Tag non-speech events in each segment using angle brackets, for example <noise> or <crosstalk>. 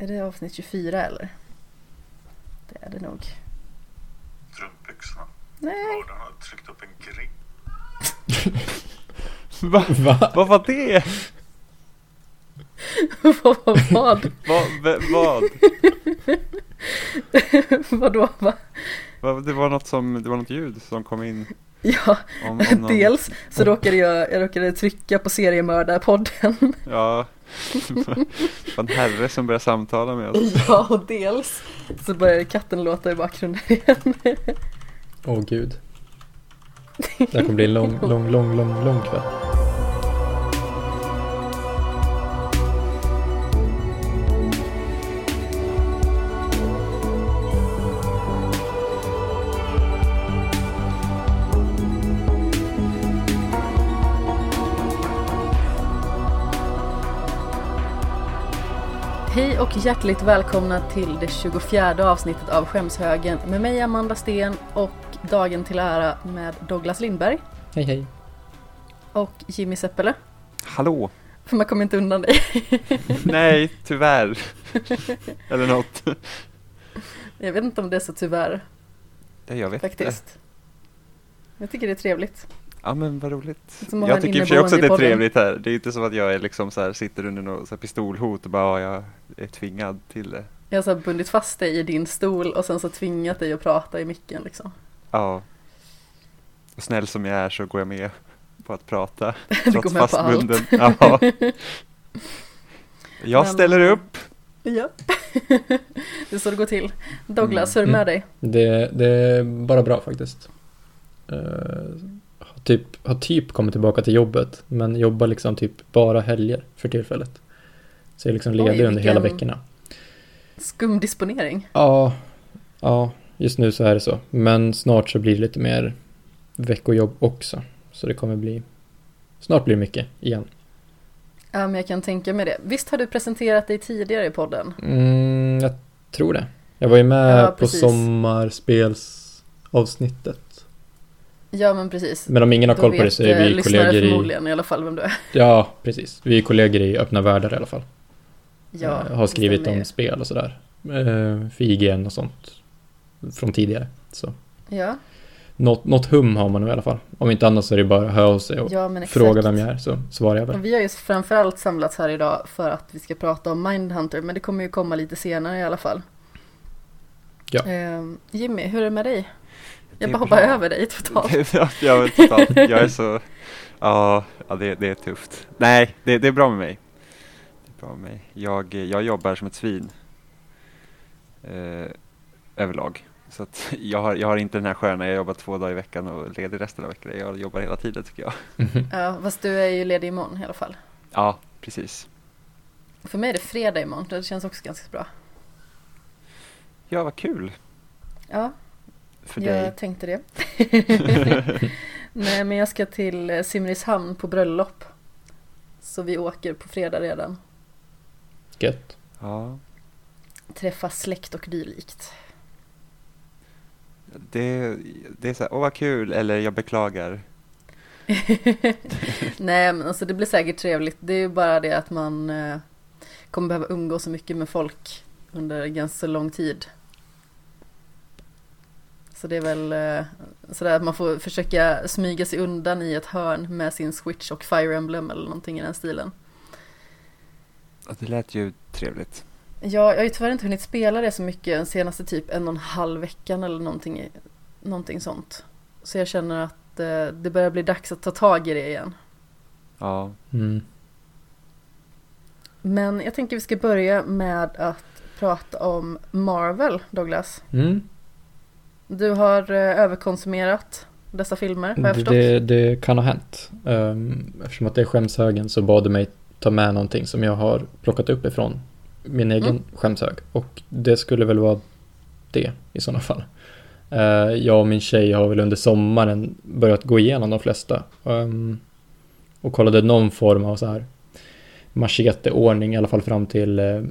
Är det avsnitt 24 eller? Det är det nog. Strumpbyxorna. Nej. Lördagen har tryckt upp en grill. <laughs> Va? Va? Vad var det? <laughs> vad? Vad? <laughs> Vad? v- vad? Vadå? Va? vad? Det var något som, det var något ljud som kom in. Ja, Om, om dels så råkade jag, jag råkade trycka på seriemördarpodden. Ja. Det var en herre som började samtala med oss. Ja, och dels så började katten låta i bakgrunden igen. Åh gud. Det här kommer bli en lång, lång, lång, lång, lång kväll. Hej och hjärtligt välkomna till det 24 avsnittet av Skämshögen med mig Amanda Sten och dagen till ära med Douglas Lindberg Hej hej. och Jimmy Seppele. Hallå? För man kommer inte undan dig. <laughs> Nej, tyvärr. <laughs> Eller något. Jag vet inte om det är så tyvärr Ja, jag vet inte. faktiskt. Jag tycker det är trevligt. Ja men vad roligt. Jag tycker i och för sig också att det är trevligt här. Det är inte som att jag är liksom så här, sitter under något så här pistolhot och bara ja, jag är tvingad till det. Jag har så bundit fast dig i din stol och sen så tvingat dig att prata i micken liksom. Ja. Och snäll som jag är så går jag med på att prata. <laughs> Du trots går med på allt. Ja. <laughs> Jag Men- ställer upp. Ja, <laughs> det är så det går till. Douglas, Mm. hur är det med dig? Det, det är bara bra faktiskt. Uh, typ, har typ kommit tillbaka till jobbet, men jobbar liksom typ bara helger för tillfället. Så jag är liksom ledig Oj, under hela veckorna. Skumdisponering. Ja, ja, just nu så är det så. Men snart så blir det lite mer veckojobb också. Så det kommer bli, snart blir det mycket igen. Ja, men jag kan tänka mig det. Visst har du presenterat dig tidigare i podden? Mm, jag tror det. Jag var ju med Ja, på sommarspelsavsnittet. Ja, men precis. Men om ingen har Då koll på det så är eh, vi lyssnare kollegor i... förmodligen i alla fall vem du är. Ja, precis. Vi är kollegor i Öppna Världar i alla fall. Ja, Eh, har skrivit om spel och sådär. Eh, för IGN och sånt. Från tidigare. Så. Ja, Något, något hum har man i alla fall. Om inte annat så är det bara att höra av sig och ja fråga vem jag är så svarar jag väl. Vi har ju framförallt samlats här idag för att vi ska prata om Mindhunter, men det kommer ju komma lite senare i alla fall. Ja. Jimmy, hur är det med dig? Jag är bara hoppar bra. över dig totalt. <laughs> ja, jag vet totalt. Jag är så, <laughs> ja, ja det, det är tufft. Nej, det, det är bra med mig. Det är bra med mig. Jag, jag jobbar som ett svin. Eh, överlag. Så att <laughs> jag har, jag har inte den här sköna, jag jobbar två dagar i veckan och ledig resten av veckan. Jag jobbar hela tiden tycker jag. Mhm. Ja, fast du är ju ledig imorgon i alla fall. Ja, precis. För mig är det fredag imorgon, det känns också ganska bra. Ja, vad kul Ja, för jag dig. tänkte det. <laughs> Nej, men jag ska till eh, Simrishamn på bröllop. Så vi åker på fredag redan. Gött. Ja, Träffa släkt och dylikt. det, det är så här, åh vad kul, eller jag beklagar. <laughs> Nej men alltså det blir säkert trevligt. Det är ju bara det att man eh, kommer behöva umgås så mycket med folk under ganska lång tid. Så det är väl eh, sådär att man får försöka smyga sig undan i ett hörn med sin Switch och Fire Emblem eller någonting i den stilen. Det lät ju trevligt. Ja, jag har ju tyvärr inte hunnit spela det så mycket den senaste typ en och en halv veckan eller någonting, någonting sånt. Så jag känner att eh, det börjar bli dags att ta tag i det igen. Ja, Mm. Men jag tänker vi ska börja med att prata om Marvel, Douglas. Mm. Du har eh, överkonsumerat dessa filmer, har jag förstått. Det, det kan ha hänt. Um, eftersom att det är skämshögen så bad du mig ta med någonting som jag har plockat upp ifrån min egen Mm. skämshög. Och det skulle väl vara det i sådana fall. Eh, jag och min tjej har väl under sommaren börjat gå igenom de flesta. ehm, och kollade någon form av så här macheteordning i alla fall fram till eh,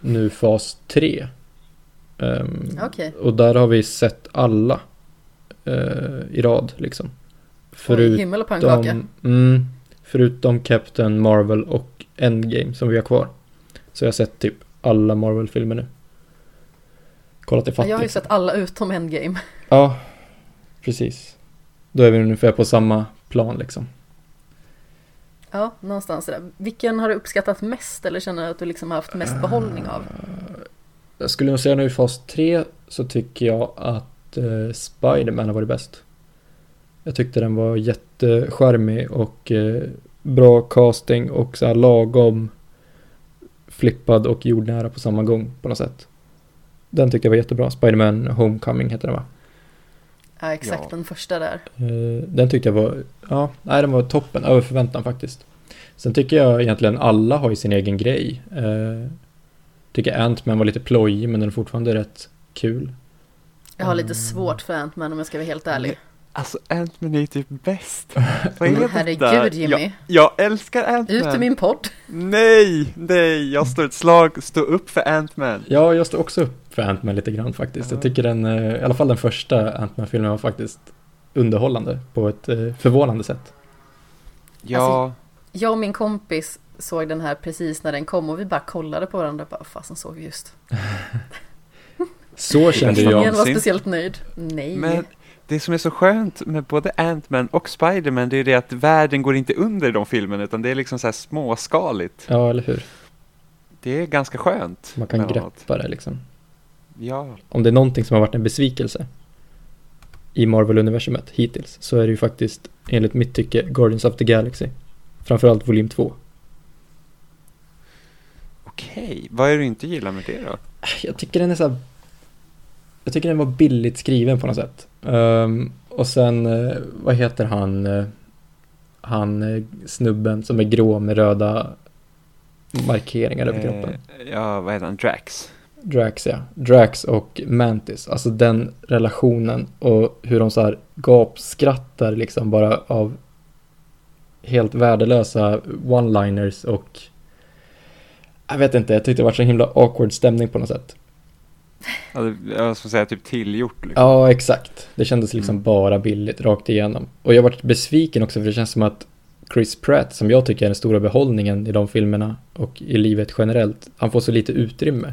nu fas 3. Ehm, Okej. och där har vi sett alla eh, i rad liksom. Oj, himmel och pannkaka. mm, förutom Captain Marvel och Endgame som vi har kvar. Så jag har sett typ alla Marvel-filmer nu. Kollat ifatt Jag har ju sett alla utom Endgame. Ja, precis. Då är vi ungefär på samma plan liksom. Ja, någonstans där. Vilken har du uppskattat mest eller känner att du liksom har haft mest behållning av? Jag skulle nog säga nu i fas 3 så tycker jag att eh, Spider-Man har varit bäst. Jag tyckte den var jättecharmig och eh, bra casting och så här lagom flippad och jordnära på samma gång på något sätt. Den tyckte jag var jättebra. Spider-Man Homecoming heter den va? Ja, exakt Ja. den första där. Eh, den tyckte jag var, ja, nej den var toppen, över förväntan faktiskt. Sen tycker jag egentligen alla har ju sin egen grej. Eh, tycker Ant-Man var lite plojig men den är fortfarande rätt kul. Jag har lite Mm. svårt för Ant-Man om jag ska vara helt ärlig. Alltså Ant-Man är typ bäst. <laughs> Vad är herregud Jimmy. Jag, jag älskar Ant-Man. Ut ur min podd. Nej, nej, jag står ett slag, stå upp för Ant-Man. Ja, jag står också upp för Ant-Man lite grann faktiskt. Jag tycker den, eh, i alla fall den första Ant-Man-filmen var faktiskt underhållande på ett eh, förvånande sätt. Ja, Jag och min kompis såg den här precis när den kom och vi bara kollade på varandra och bara, "Vad fasen såg vi just? <laughs> Så kände jag. Ingen var speciellt nöjd. Nej. men det som är så skönt med både Ant-Man och Spider-Man det är det att världen går inte under i de filmerna utan det är liksom så här småskaligt. Ja, eller hur? Det är ganska skönt. Man kan greppa det liksom. Ja, Om det är någonting som har varit en besvikelse i Marvel-universumet hittills så är det ju faktiskt enligt mitt tycke Guardians of the Galaxy. Framförallt volym 2. Okej. Vad är det du inte gillar med det då? Jag tycker den är så här, Jag tycker den var billigt skriven på något sätt. Ehm, och sen, eh, vad heter han? eh, han eh, snubben som är grå med röda markeringar över kroppen. Ja, vad heter han? Drax. Drax ja. Drax och Mantis. Alltså den relationen och hur de så här gapskrattar liksom bara av helt värdelösa one-liners och jag vet inte, jag tyckte det var så himla awkward stämning på något sätt. Ja, Jag skulle säga typ tillgjort liksom. Ja, exakt. Det kändes liksom Mm. bara billigt rakt igenom. Och jag varit besviken också för det känns som att Chris Pratt, som jag tycker är den stora behållningen i de filmerna och i livet generellt, han får så lite utrymme.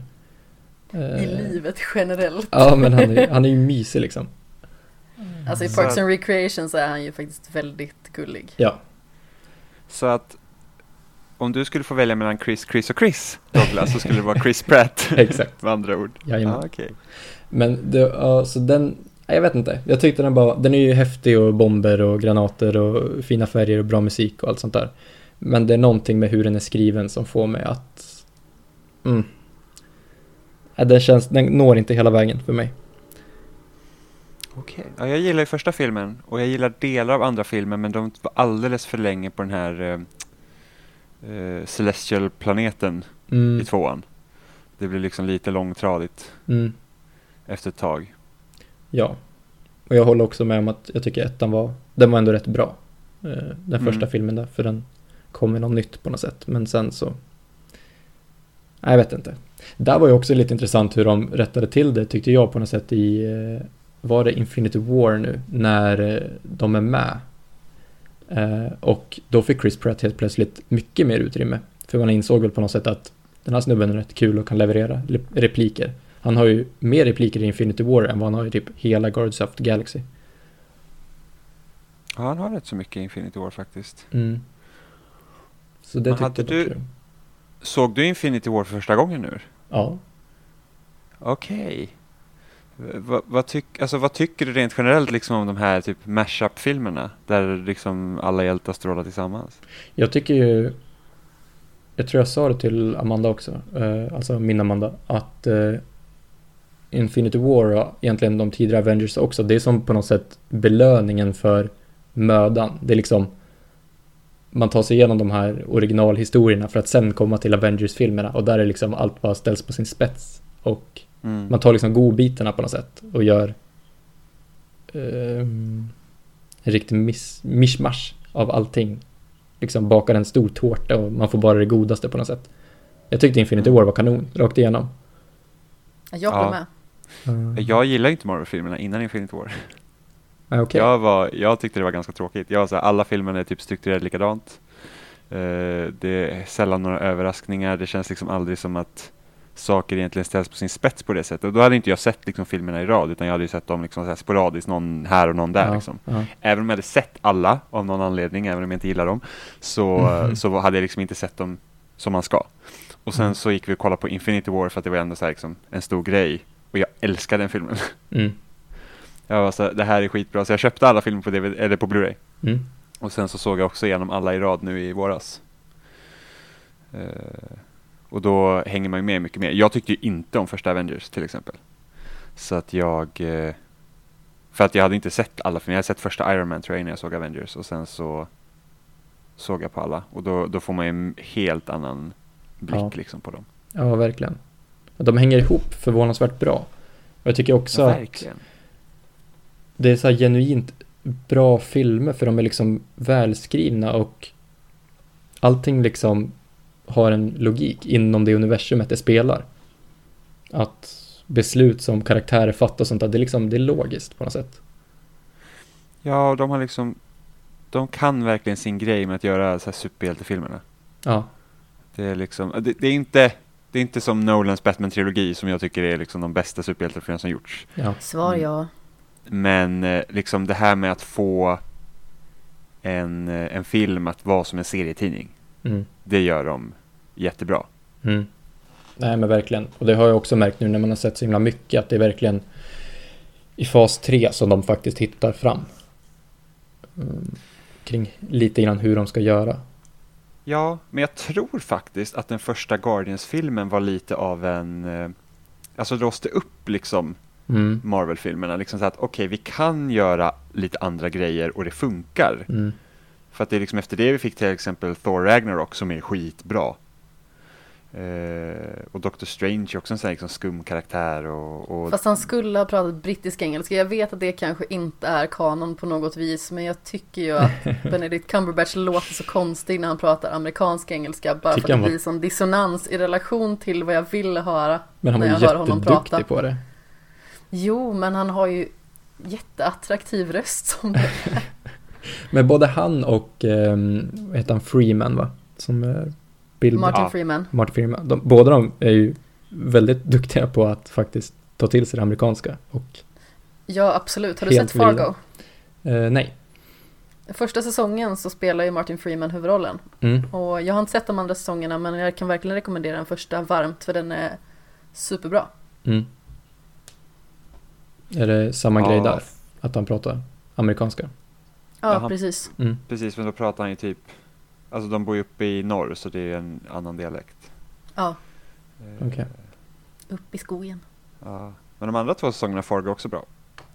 I Eh, livet generellt. Ja, men han är, han är ju mysig liksom. Alltså i Så Parks att- and Recreation så är han ju faktiskt väldigt gullig. Ja, Så att om du skulle få välja mellan Chris, Chris och Chris Douglas så skulle det vara Chris Pratt <laughs> exakt. med andra ord. Jajamän. Ja, okej. Men det, ja, så den, jag vet inte. Jag tyckte den bara, den är ju häftig och bomber och granater och fina färger och bra musik och allt sånt där. Men det är någonting med hur den är skriven som får mig att, mm. Den känns, den når inte hela vägen för mig. Okej. Ja, jag gillar ju första filmen och jag gillar delar av andra filmen men de var alldeles för länge på den här eh, Celestial-planeten i Mm, tvåan. Det blir liksom lite långtradigt mm, efter ett tag. ja. Och jag håller också med om att jag tycker ettan var, den var ändå rätt bra. Eh, Den Mm. första filmen där, för den kom med något nytt på något sätt. Men sen så, nej jag vet inte. Där var ju också lite intressant hur de rättade till det tyckte jag på något sätt i, eh, var det Infinity War nu, när eh, de är med. Eh, Och då fick Chris Pratt helt plötsligt mycket mer utrymme. För man insåg väl på något sätt att den här snubben är rätt kul och kan leverera le- repliker. Han har ju mer repliker i Infinity War än vad han har i typ hela Guardians of the Galaxy. Ja, han har rätt så mycket i Infinity War faktiskt. Mm. Så det Men tyckte hade du-. Såg du Infinity War för första gången nu? Ja. Okej. V- vad, vad, tyck, alltså, vad tycker du rent generellt liksom om de här typ mashup-filmerna? Där liksom alla hjältar strålar tillsammans. Jag tycker ju, jag tror jag sa det till Amanda också, eh, alltså min Amanda, att eh, Infinity War och egentligen de tidigare Avengers också, det är som på något sätt belöningen för mödan. Det är liksom, man tar sig igenom de här originalhistorierna för att sen komma till Avengers-filmerna och där är liksom allt bara ställs på sin spets. Och Mm. man tar liksom godbitarna på något sätt och gör ehm, en riktig miss, mishmash av allting. Liksom bakar en stor tårta och man får bara det godaste på något sätt. Jag tyckte Infinity War var kanon, rakt igenom. Jag håller Ja. med. Mm. Jag gillar inte Marvel-filmerna innan Infinity War. Ja, okej. Jag, var, jag tyckte det var ganska tråkigt. Jag var så här, alla filmerna är typ strukturerade likadant. Eh, det är sällan några överraskningar. Det känns liksom aldrig som att saker egentligen ställs på sin spets på det sättet. Och då hade inte jag sett liksom, filmerna i rad, utan jag hade ju sett dem liksom, så här sporadiskt, någon här och någon där. ja, Liksom. ja. Även om jag hade sett alla av någon anledning, även om jag inte gillar dem, så, Mhm. så hade jag liksom inte sett dem som man ska. Och sen Mm. så gick vi och kollade på Infinity War för att det var ändå så här, liksom, en stor grej. Och jag älskade den filmen. Mm. Jag var så här, det här är skitbra, så jag köpte alla filmer på, DVD, eller på Blu-ray. Mm. Och sen så såg jag också igenom alla i rad nu i våras. Eh, och då hänger man ju med mycket mer. Jag tyckte ju inte om första Avengers till exempel. Så att jag... Eh, för att jag hade inte sett alla filmer. Jag hade sett första Iron Man tror jag innan jag såg Avengers. Och sen så såg jag på alla. Och då, då får man ju en helt annan blick Ja. liksom på dem. ja, verkligen. De hänger ihop förvånansvärt bra. Och jag tycker också Ja, att verkligen. det är så här genuint bra filmer för de är liksom välskrivna och allting liksom har en logik inom det universumet det spelar. Att beslut som karaktärer fattar och sånt där, det är liksom, det är logiskt på något sätt. Ja, de har liksom... De kan verkligen sin grej med att göra så här superhjältefilmerna. Ja, Det är liksom, det, det är inte, det är inte som Nolans Batman-trilogi som jag tycker är liksom de bästa superhjältefilmerna som gjorts. ja, Svar Mm. ja. Men eh, liksom det här med att få en, eh, en film att vara som en serietidning, mm, det gör de jättebra. mm. Nej men verkligen. Och det har jag också märkt nu när man har sett så himla mycket att det är verkligen i fas 3 som de faktiskt hittar fram. Mm, kring lite grann hur de ska göra. Ja, men jag tror faktiskt att den första Guardians-filmen var lite av en, eh, alltså låste upp liksom Mm, Marvel-filmerna, liksom så att okej, vi kan göra lite andra grejer och det funkar. mm, För att det är liksom efter det vi fick till exempel Thor Ragnarok som är skitbra. Eh, och Doctor Strange är också en sån här liksom skum karaktär och, och Fast han skulle ha pratat brittisk engelska. Jag vet att det kanske inte är kanon på något vis. Men jag tycker ju att <laughs> Benedict Cumberbatch låter så konstig när han pratar amerikansk engelska. Bara Tycker för att det var- blir sån dissonans i relation till vad jag vill höra. Men han När var jag hör honom jätteduktig prata. på det. Jo, men han har ju jätteattraktiv röst som det. <laughs> Men både han och, vad heter han, Freeman va? Som är Bill Martin Ja. Freeman. Martin Freeman. De, båda de är ju väldigt <laughs> duktiga på att faktiskt ta till sig det amerikanska. Och, Ja, absolut. Har du sett Fargo? eh, nej. Första säsongen så spelar ju Martin Freeman huvudrollen. Mm. Och jag har inte sett de andra säsongerna men jag kan verkligen rekommendera den första varmt för den är superbra. Mm. Är det samma Ja. grej där? Att han pratar amerikanska? Ja, Jaha. precis. Mm. precis, men då pratar han ju typ, alltså de bor ju uppe i norr så det är en annan dialekt. Ja, Eh, Okej. upp i skogen. ja. Men de andra två säsongerna Fargo är också bra.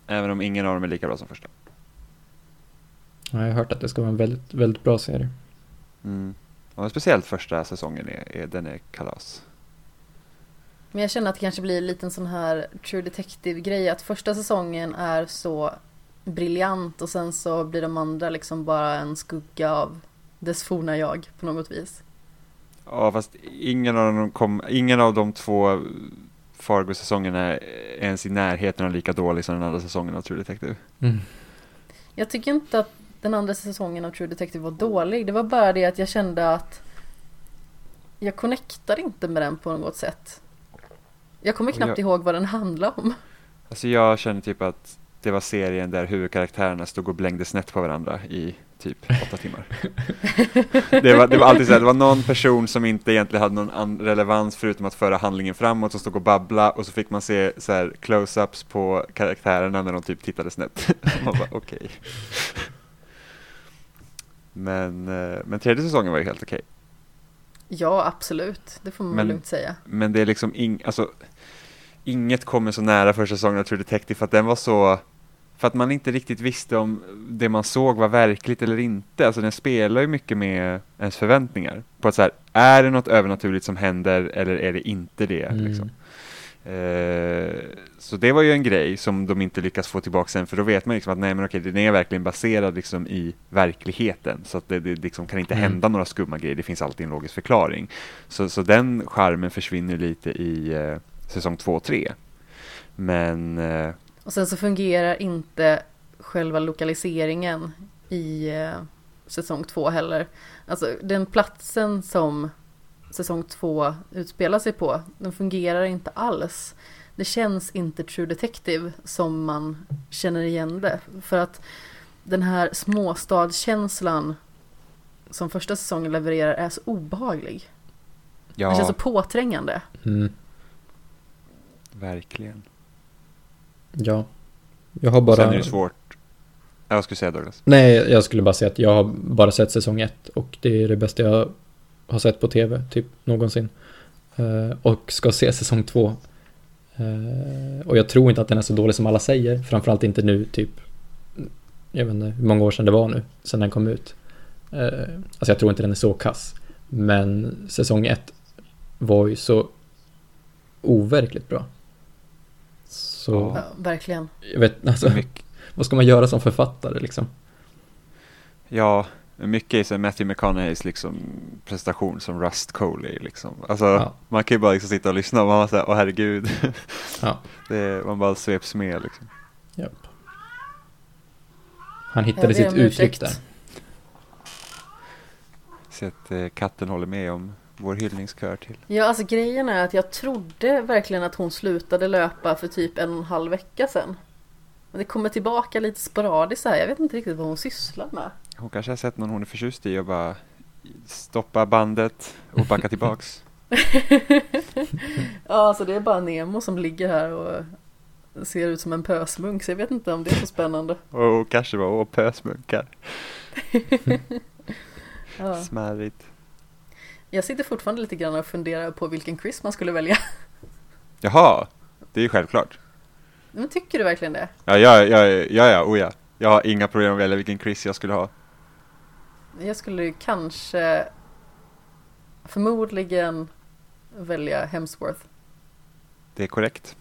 Även om ingen av dem är lika bra som första. Ja, jag har hört att det ska vara en väldigt, väldigt bra serie. Mm. Och speciellt första säsongen är, är den är kalas. Men jag känner att det kanske blir en liten sån här True Detective-grej att första säsongen är så briljant och sen så blir de andra liksom bara en skugga av dess forna jag på något vis. Ja, fast ingen av dem, kom, ingen av de två Fargo-säsongerna är ens i närheten av lika dålig som den andra säsongen av True Detective. Mm. Jag tycker inte att den andra säsongen av True Detective var dålig. Det var bara det att jag kände att jag connectade inte med den på något sätt. Jag kommer knappt jag- ihåg vad den handlade om. Alltså jag känner typ att det var serien där huvudkaraktärerna stod och blängde snett på varandra i typ åtta timmar. det, var, det var alltid så här, det var någon person som inte egentligen hade någon an- relevans förutom att föra handlingen framåt som stod och babbla och så fick man se så här close-ups på karaktärerna när de typ tittade snett. <laughs> man bara okej. Men, eh, men tredje säsongen var ju helt okej. Ja, absolut. Det får man Men- lugnt säga. Men det är liksom ing, alltså, inget kommer så nära första säsongen av True Detective för att den var så för att man inte riktigt visste om det man såg var verkligt eller inte. Alltså den spelar ju mycket med ens förväntningar. På att så här, är det något övernaturligt som händer eller är det inte det? Mm. Liksom. Eh, så det var ju en grej som de inte lyckas få tillbaka sen för då vet man liksom att nej men okej den är verkligen baserad liksom i verkligheten så att det, det liksom kan inte Mm. hända några skumma grejer, det finns alltid en logisk förklaring. Så, så den charmen försvinner lite i eh, säsong 2 och 3. Men eh, Och sen så fungerar inte själva lokaliseringen i eh, säsong två heller. Alltså den platsen som säsong två utspelar sig på. Den fungerar inte alls. Det känns inte True Detective som man känner igen det. För att den här småstadskänslan som första säsongen levererar är så obehaglig. Den känns så Ja, påträngande. Mm. verkligen. Ja. Jag har bara... Sen är det svårt. Ja, Vad skulle säga Douglas? Nej, jag skulle bara säga att jag har bara sett säsong ett och det är det bästa jag har sett på tv, typ någonsin. Eh, och ska se säsong två. Eh, och jag tror inte att den är så dålig som alla säger, framförallt inte nu, typ, jag vet inte hur många år sedan det var nu, sedan den kom ut. Eh, alltså jag tror inte den är så kass. Men säsong ett var ju så overkligt bra. Så, Ja. Verkligen. jag vet, alltså, Mycket, vad ska man göra som författare liksom? ja, mycket är så Matthew McConaugheys liksom prestation som Rust Coley liksom. Alltså, Ja. man kan ju bara liksom sitta och lyssna och man bara säger, åh herregud. <laughs> Ja. det, man bara sveps med liksom. Japp. Han hittade sitt uttryck ursäkt. där. Så att eh, katten håller med om vår hyllningskör till. Ja, alltså grejen är att jag trodde verkligen att hon slutade löpa för typ en och en halv vecka sedan. Men det kommer tillbaka lite sporadiskt så här. Jag vet inte riktigt vad hon sysslar med. Hon kanske har sett någon hon är förtjust i och bara stoppa bandet och backa tillbaks. <laughs> Ja, alltså det är bara Nemo som ligger här och ser ut som en pösmunk. Så jag vet inte om det är så spännande. och kanske åh pösmunkar. <laughs> Ja. Smärigt. Jag sitter fortfarande lite grann och funderar på vilken Chris man skulle välja. <laughs> Jaha, det är ju självklart. Men tycker du verkligen det? Ja, ja, ja, ja, ja, oh ja. Jag har inga problem att välja vilken Chris jag skulle ha. Jag skulle kanske förmodligen välja Hemsworth. Det är korrekt.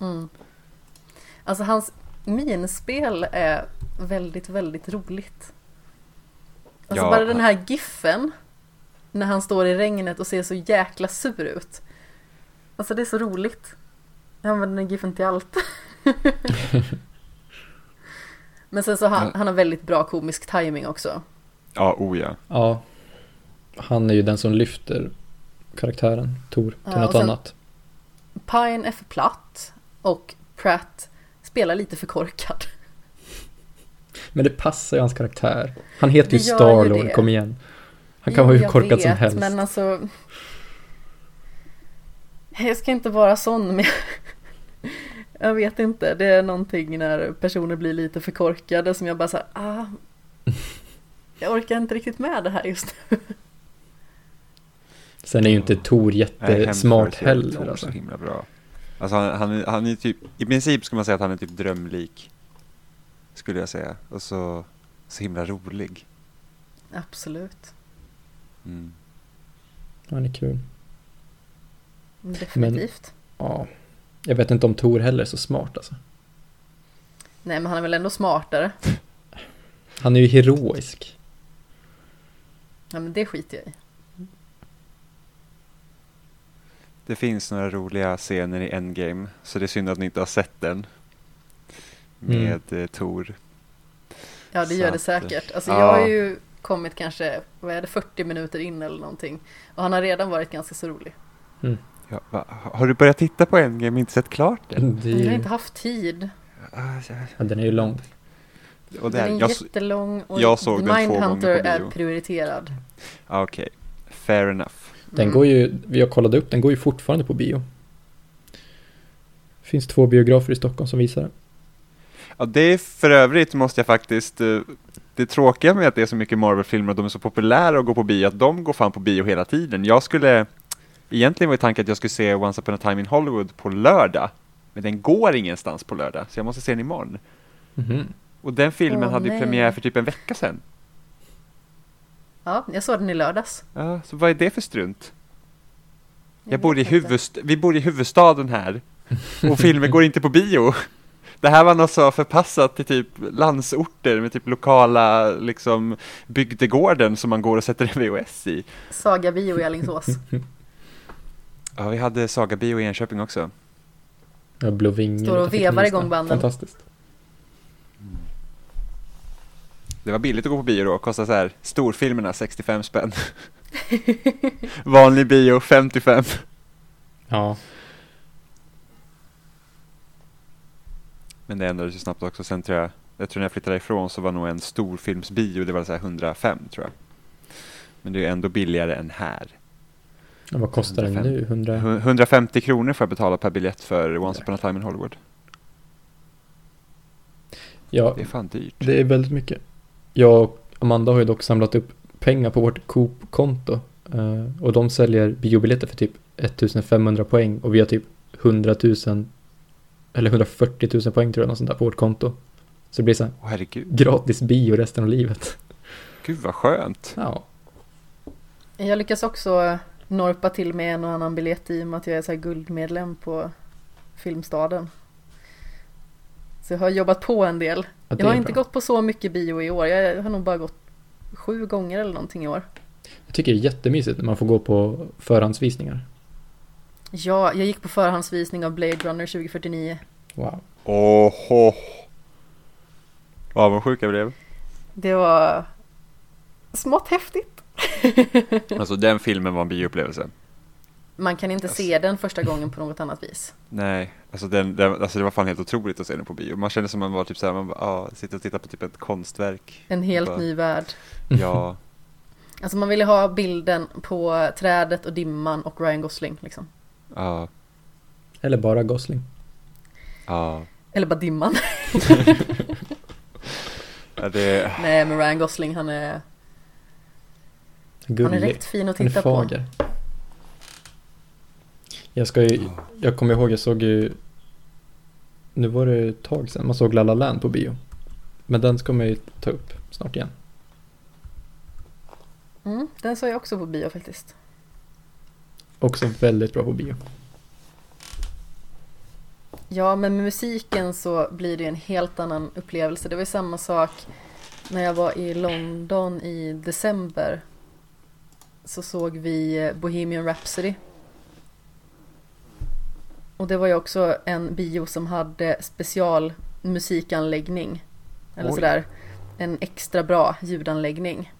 Mm. Alltså hans minspel är väldigt, väldigt roligt. Alltså Ja, bara den här giffen när han står i regnet och ser så jäkla sur ut. Alltså det är så roligt. Jag använder den giffen till allt. <laughs> Men sen så han, han har väldigt bra komisk timing också. Ja, oh ja. Ja. Han är ju den som lyfter karaktären, Tor, till Ja, något annat. Pine är för platt och Pratt spelar lite för korkad. Men det passar ju hans karaktär. Han heter ju Starlord, kom igen. Han kan Jo, vara hur jag korkad som vet, helst. Men alltså... Jag ska inte vara sån men jag vet inte. Det är någonting när personer blir lite för korkade som jag bara såhär, ah, jag orkar inte riktigt med det här just nu. Sen är ju inte Tor Nej, jättesmart gör heller. Thor Alltså. så himla bra. Alltså han, han, är- han är typ, i princip skulle man säga att han är typ drömlik. Skulle jag säga. Och så, så himla rolig. Absolut. Mm. Han är kul. Definitivt. Ja. Jag vet inte om Tor heller är så smart alltså. Nej men han är väl ändå smartare. <laughs> Han är ju heroisk. Ja men det skiter jag i. Det finns några roliga scener i Endgame. Så det är synd att ni inte har sett den. Med eh, Tor. Ja det Så gör det säkert. Alltså ja. jag har ju kommit kanske, vad är det, 40 minuter in eller någonting. Och han har redan varit ganska så rolig. Ja, va, har du börjat titta på Endgame inte sett klart den? Det är Jag har inte haft tid. Ja, den är ju lång. Och Den där, är jag, jättelång och jag såg den Mindhunter är prioriterad. ah, Okej, fair enough. Den Mm. går ju, vi har kollat upp, den går ju fortfarande på bio. Det finns två biografer i Stockholm som visar den. Ja, det är för övrigt måste jag faktiskt, eh, det tråkiga med att det är så mycket Marvel-filmer och de är så populära att gå på bio, att de går fan på bio hela tiden. Jag skulle, egentligen var ju tanken att jag skulle se Once upon a time in Hollywood på lördag, men den går ingenstans på lördag, så jag måste se den imorgon. Mhm. Och den filmen Åh, hade ju premiär för typ en vecka sedan. Ja, jag såg den i lördags. Ja, så vad är det för strunt? Jag, vet bor i huvudst vi bor i huvudstaden här, och filmer går inte på bio. Det här var något så förpassat till typ landsorter med typ lokala liksom bygdegården som man går och sätter en VHS i. Saga bio i Alingsås. <laughs> Ja, vi hade Saga Bio i Enköping också. Ja, Blå Vinge. Står och vevar igång banden. Fantastiskt. Det var billigt att gå på bio då, kostade så här storfilmerna 65 spänn. <laughs> Vanlig bio 55. Ja, Men det ändrades ju snabbt också. Sen tror jag, jag tror när jag flyttade ifrån så var nog en storfilmsbio, det var så här 105 tror jag. Men det är ändå billigare än här. och vad kostar den 105. nu? 100? Hu- 150 kronor får jag betala per biljett för Once upon a time in Hollywood. Ja, Det är fan dyrt. det är väldigt mycket. Jag och Amanda har ju dock samlat upp pengar på vårt Coop-konto. eh, och de säljer biobiljetter för typ 1500 poäng och vi har typ 100 000 eller 140 000 poäng tror jag, något sånt där på vårt konto. Så det blir så här herregud. gratis bio resten av livet. Gud vad skönt. Ja, Jag lyckas också norpa till med en och annan biljett i och med att jag är så här guldmedlem på Filmstaden. Så jag har jobbat på en del. ja Jag har inte bra. gått på så mycket bio i år. Jag har nog bara gått sju gånger eller någonting i år. Jag tycker det är jättemysigt när man får gå på förhandsvisningar. Ja, jag gick på förhandsvisning av Blade Runner 2049. Wow. Åh. Vad avundsjuk jag blev. Det var smått häftigt. <laughs> Alltså den filmen var en bioupplevelse. Man kan inte se den första gången på något annat vis. Nej, alltså, den, den, alltså det var fan helt otroligt att se den på bio. Man kände som man var typ såhär, man bara, ah, sitter och tittar på typ ett konstverk. En helt Bara- ny värld. Ja, Alltså man ville ha bilden på trädet och dimman och Ryan Gosling liksom. Ja, Eller bara Gosling. ja. Eller bara dimman. <laughs> ja det, Nej men Ryan Gosling han är, han är Gullig. rätt fin att Han är titta på. Jag ska ju, jag kommer ihåg jag såg ju, nu var det ett tag sedan man såg La La Land på bio. Men den ska man ju ta upp snart igen. Mm, den såg jag också på bio faktiskt. Också väldigt bra på bio. Ja men med musiken så blir det en helt annan upplevelse. Det var ju samma sak när jag var i London i december. Så såg vi eh, Bohemian Rhapsody. Och det var ju också en bio som hade specialmusikanläggning. Eller Oj. sådär. En extra bra ljudanläggning.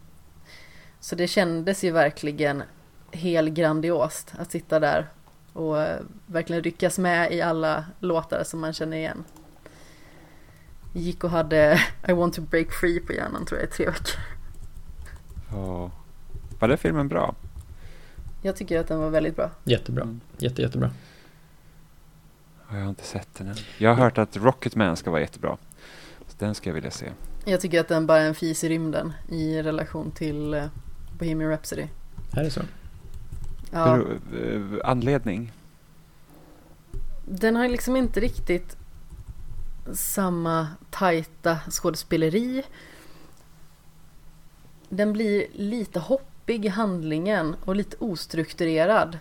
Så det kändes ju verkligen helt grandiost att sitta där och eh, verkligen ryckas med i alla låtar som man känner igen. Gick och hade <laughs> I want to break free på hjärnan tror jag i tre veckor. ja. Var den filmen bra? Jag tycker att den var väldigt bra. Jättebra. Mm. Jätte, jättebra. Ja, Jag har inte sett den än. Jag har hört att Rocketman ska vara jättebra. Så den ska jag vilja se. Jag tycker att den bara är en fis i rymden i relation till eh, Bohemian Rhapsody. Är det så? Ja, Bero, eh, anledning? den har liksom inte riktigt samma tajta skådespeleri. Den blir lite hoppig i handlingen och lite ostrukturerad.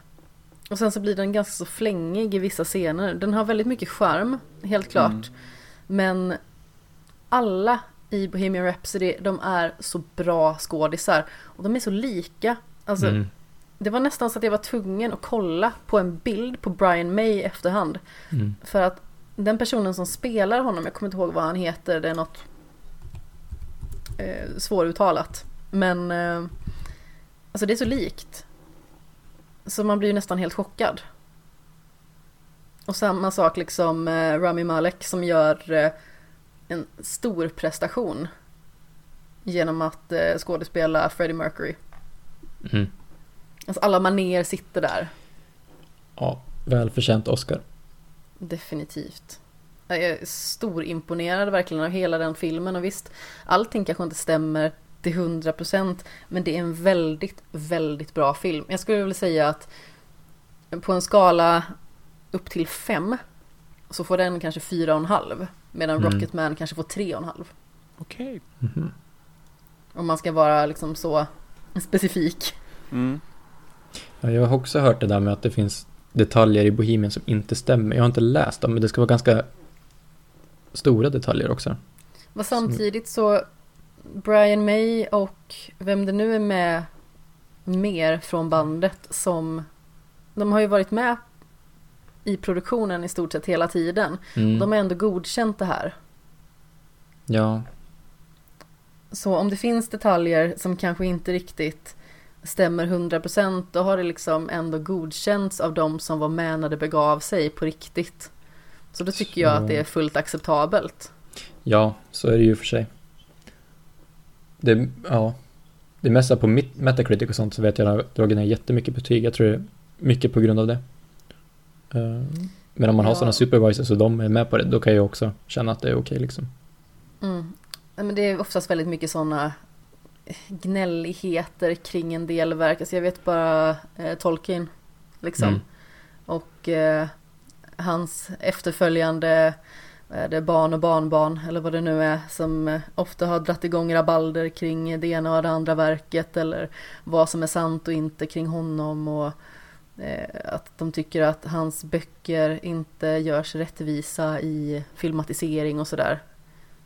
Och sen så blir den ganska så flängig i vissa scener. Den har väldigt mycket charm, helt klart. Mm. Men alla i Bohemian Rhapsody, de är så bra skådisar. Och de är så lika. Alltså, Mm. Det var nästan så att jag var tvungen att kolla på en bild på Brian May i efterhand. Mm. För att den personen som spelar honom, jag kommer inte ihåg vad han heter, det är något eh, svåruttalat. Men eh, alltså det är så likt. Så man blir ju nästan helt chockad. Och samma sak liksom eh, Rami Malek som gör eh, en stor prestation. Genom att eh, skådespela Freddie Mercury. Mm. Alltså alla maner sitter där. Ja, välförtjänt Oscar. Definitivt. Jag är storimponerad verkligen av hela den filmen och visst, allting kanske inte stämmer till 100% men det är en väldigt, väldigt bra film. Jag skulle vilja säga att på en skala upp till 5 så får den kanske 4,5 medan Mm. Rocketman kanske får 3,5. Okej. Mhm. Om man ska vara liksom så specifik. Mm. Ja, jag har också hört det där med att det finns detaljer i Bohemian som inte stämmer. Jag har inte läst dem, men det ska vara ganska stora detaljer också. Men samtidigt så Brian May och vem det nu är med mer från bandet som de har ju varit med i produktionen i stort sett hela tiden. Mm. De har ändå godkänt det här. Ja, Så om det finns detaljer som kanske inte riktigt stämmer 100% då har det liksom ändå godkänts av de som var med när det begav sig på riktigt. Så då tycker jag Så- att det är fullt acceptabelt. Ja, så är det ju för sig. Det, ja, det mesta på mitt Metacritic och sånt så vet jag att jag har dragit ner jättemycket betyg. Jag tror det är mycket på grund av det. Eh, Men om man har Ja. sådana supervisors och de är med på det, då kan jag också känna att det är okej liksom. Mm. Men det är oftast väldigt mycket sådana gnälligheter kring en del verk. Alltså jag vet bara eh, Tolkien. Liksom. Mm. Och eh, hans efterföljande är det, barn och barnbarn eller vad det nu är som eh, ofta har dratt igång rabalder kring det ena och det andra verket eller vad som är sant och inte kring honom och eh, att de tycker att hans böcker inte görs rättvisa i filmatisering och sådär.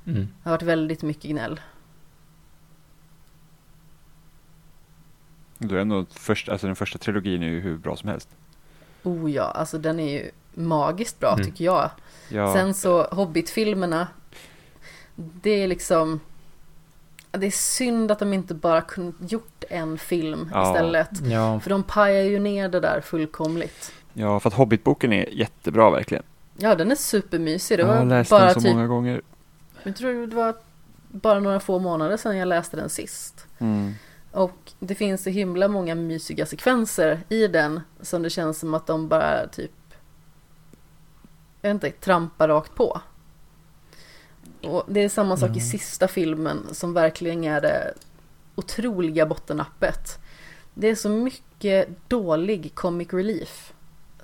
Mm. Det har varit väldigt mycket gnäll. Då är ändå först, alltså den första trilogin är ju hur bra som helst. Oh ja, alltså den är ju magiskt bra Mm. tycker jag. Ja, Sen så Hobbit-filmerna, det är liksom... Det är synd att de inte bara kunde gjort en film Ja. istället. Ja, För de pajar ju ner det där fullkomligt. ja, för att Hobbit-boken är jättebra verkligen. Ja, den är supermysig. Det jag har var läst bara den så typ, många gånger. jag tror det var bara några få månader sedan jag läste den sist. Mm. Och det finns så himla många mysiga sekvenser i den som det känns som att de bara typ, jag vet inte, trampar rakt på. Och det är samma sak i Mm. sista filmen som verkligen är det otroliga bottennappet. Det är så mycket dålig comic relief.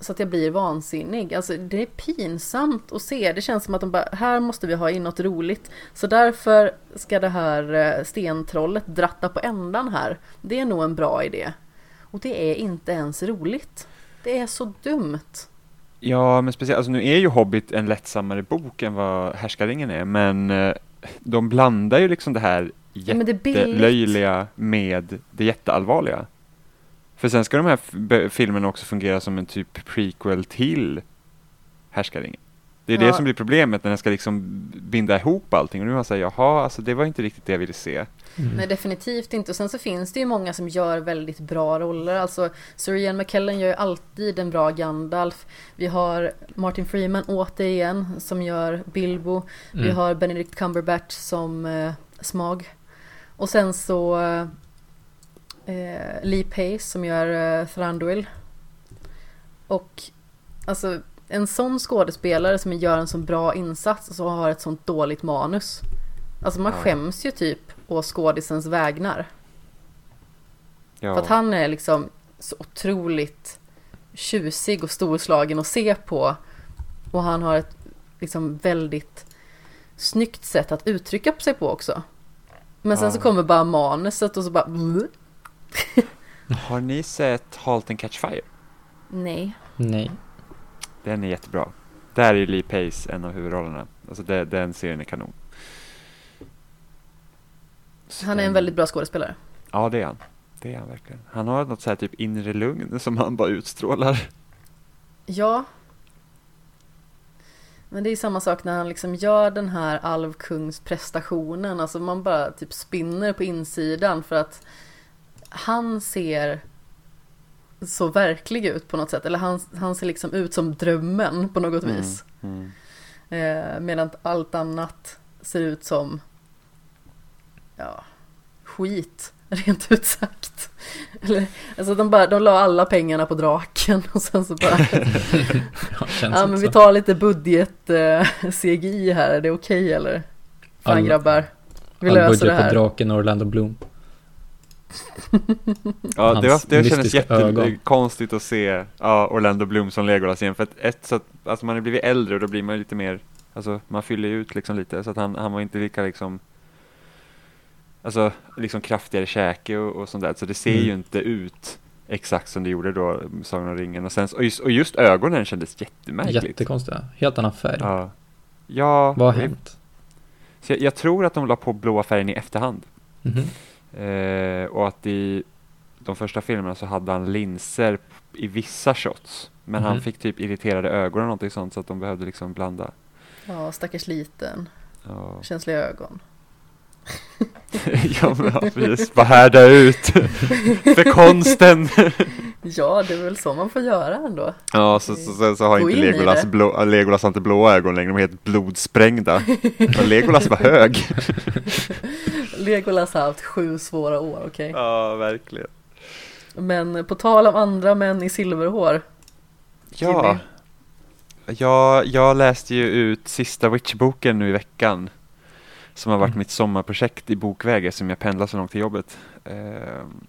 Så att jag blir vansinnig. Alltså det är pinsamt att se. Det känns som att de bara, här måste vi ha in något roligt. Så därför ska det här eh, stentrollet dratta på ändan här. Det är nog en bra idé. Och det är inte ens roligt. Det är så dumt. Ja, men speciellt, alltså nu är ju Hobbit en lättsammare bok än vad Härskaringen är, men eh, de blandar ju liksom det här Ja, jättelöjliga med det jätteallvarliga. För sen ska de här filmerna också fungera som en typ prequel till Härskaringen. Det är Ja. det som blir problemet när den ska liksom binda ihop allting och nu har man säger jaha, alltså det var inte riktigt det jag ville se. mm. Nej, definitivt inte. Och sen så finns det ju många som gör väldigt bra roller. Alltså, Sir McKellen gör ju alltid en bra Gandalf. Vi har Martin Freeman återigen som gör Bilbo. Vi Mm. har Benedict Cumberbatch som eh, Smag. Och sen så eh, Lee Pace som gör eh, Thranduil. Och alltså en sån skådespelare som gör en så bra insats och så har ett sånt dåligt manus. Alltså man Ja. skäms ju typ å skådisens vägnar. Ja, För att han är liksom så otroligt tjusig och storslagen att se på. Och han har ett liksom väldigt snyggt sätt att uttrycka sig på också. Men sen Ja. så kommer bara manuset och så bara... <laughs> Har ni sett Halt and Catch Fire? Nej. Nej. Den är jättebra. Där är ju Lee Pace en av huvudrollerna. Alltså det, den serien är kanon. Så Han är en väldigt bra skådespelare. Ja, det är han. Det är han verkligen. Han har något så här typ inre lugn som han bara utstrålar. Ja. Men det är samma sak när han liksom gör den här alvkungsprestationen. Alltså man bara typ spinner på insidan för att han ser så verklig ut på något sätt. Eller han, han ser liksom ut som drömmen på något vis. Mm. Eh, medan allt annat ser ut som ja, skit, <laughs> rent ut sagt. Eller, alltså de, bara, de la alla pengarna på draken och sen så bara <laughs> Ja, <laughs> men vi tar lite budget eh, här, är det okej eller? Fan All- grabbar, vi All löser budget det här. Mm. på draken och Orlando Bloom. Ja, det, var, det kändes jättekonstigt att se ja, Orlando Bloom som Legolas igen. För att ett, så att, alltså man har blivit äldre och då blir man lite mer, alltså man fyller ut liksom lite. Så att han, han var inte lika liksom, alltså liksom kraftigare käke och, och sånt där. Så det ser Mm. ju inte ut exakt som det gjorde då, Sagan om ringen. Och, sen, och, just, och just ögonen kändes jättemärkligt. Jättekonstiga. Helt annan färg. Ja. Ja, Vad har hänt? så jag, jag tror att de la på blåa färgen i efterhand. Mhm. Eh, och att i de första filmerna så hade han linser i vissa shots. Men han Mhm. fick typ irriterade ögon och någonting sånt så att de behövde liksom blanda. Ja, stackars liten, Ja, känsliga ögon. <laughs> ja, men, ja, precis. <laughs> Bara härda ut för konsten. <laughs> Ja, det är väl så man får göra ändå. Ja, så, så, så, så har Gå inte Legolas, blå, Legolas har inte blåa ögon längre, de är helt blodsprängda. Legolas var hög. Legolas har haft sju svåra år, okej. Ja, verkligen. Men på tal om andra män i silverhår. Ja, Jimmy. jag, jag läste ju ut sista Witch-boken nu i veckan. Som har varit Mm. mitt sommarprojekt i bokväg som jag pendlar så långt till jobbet. Ehm,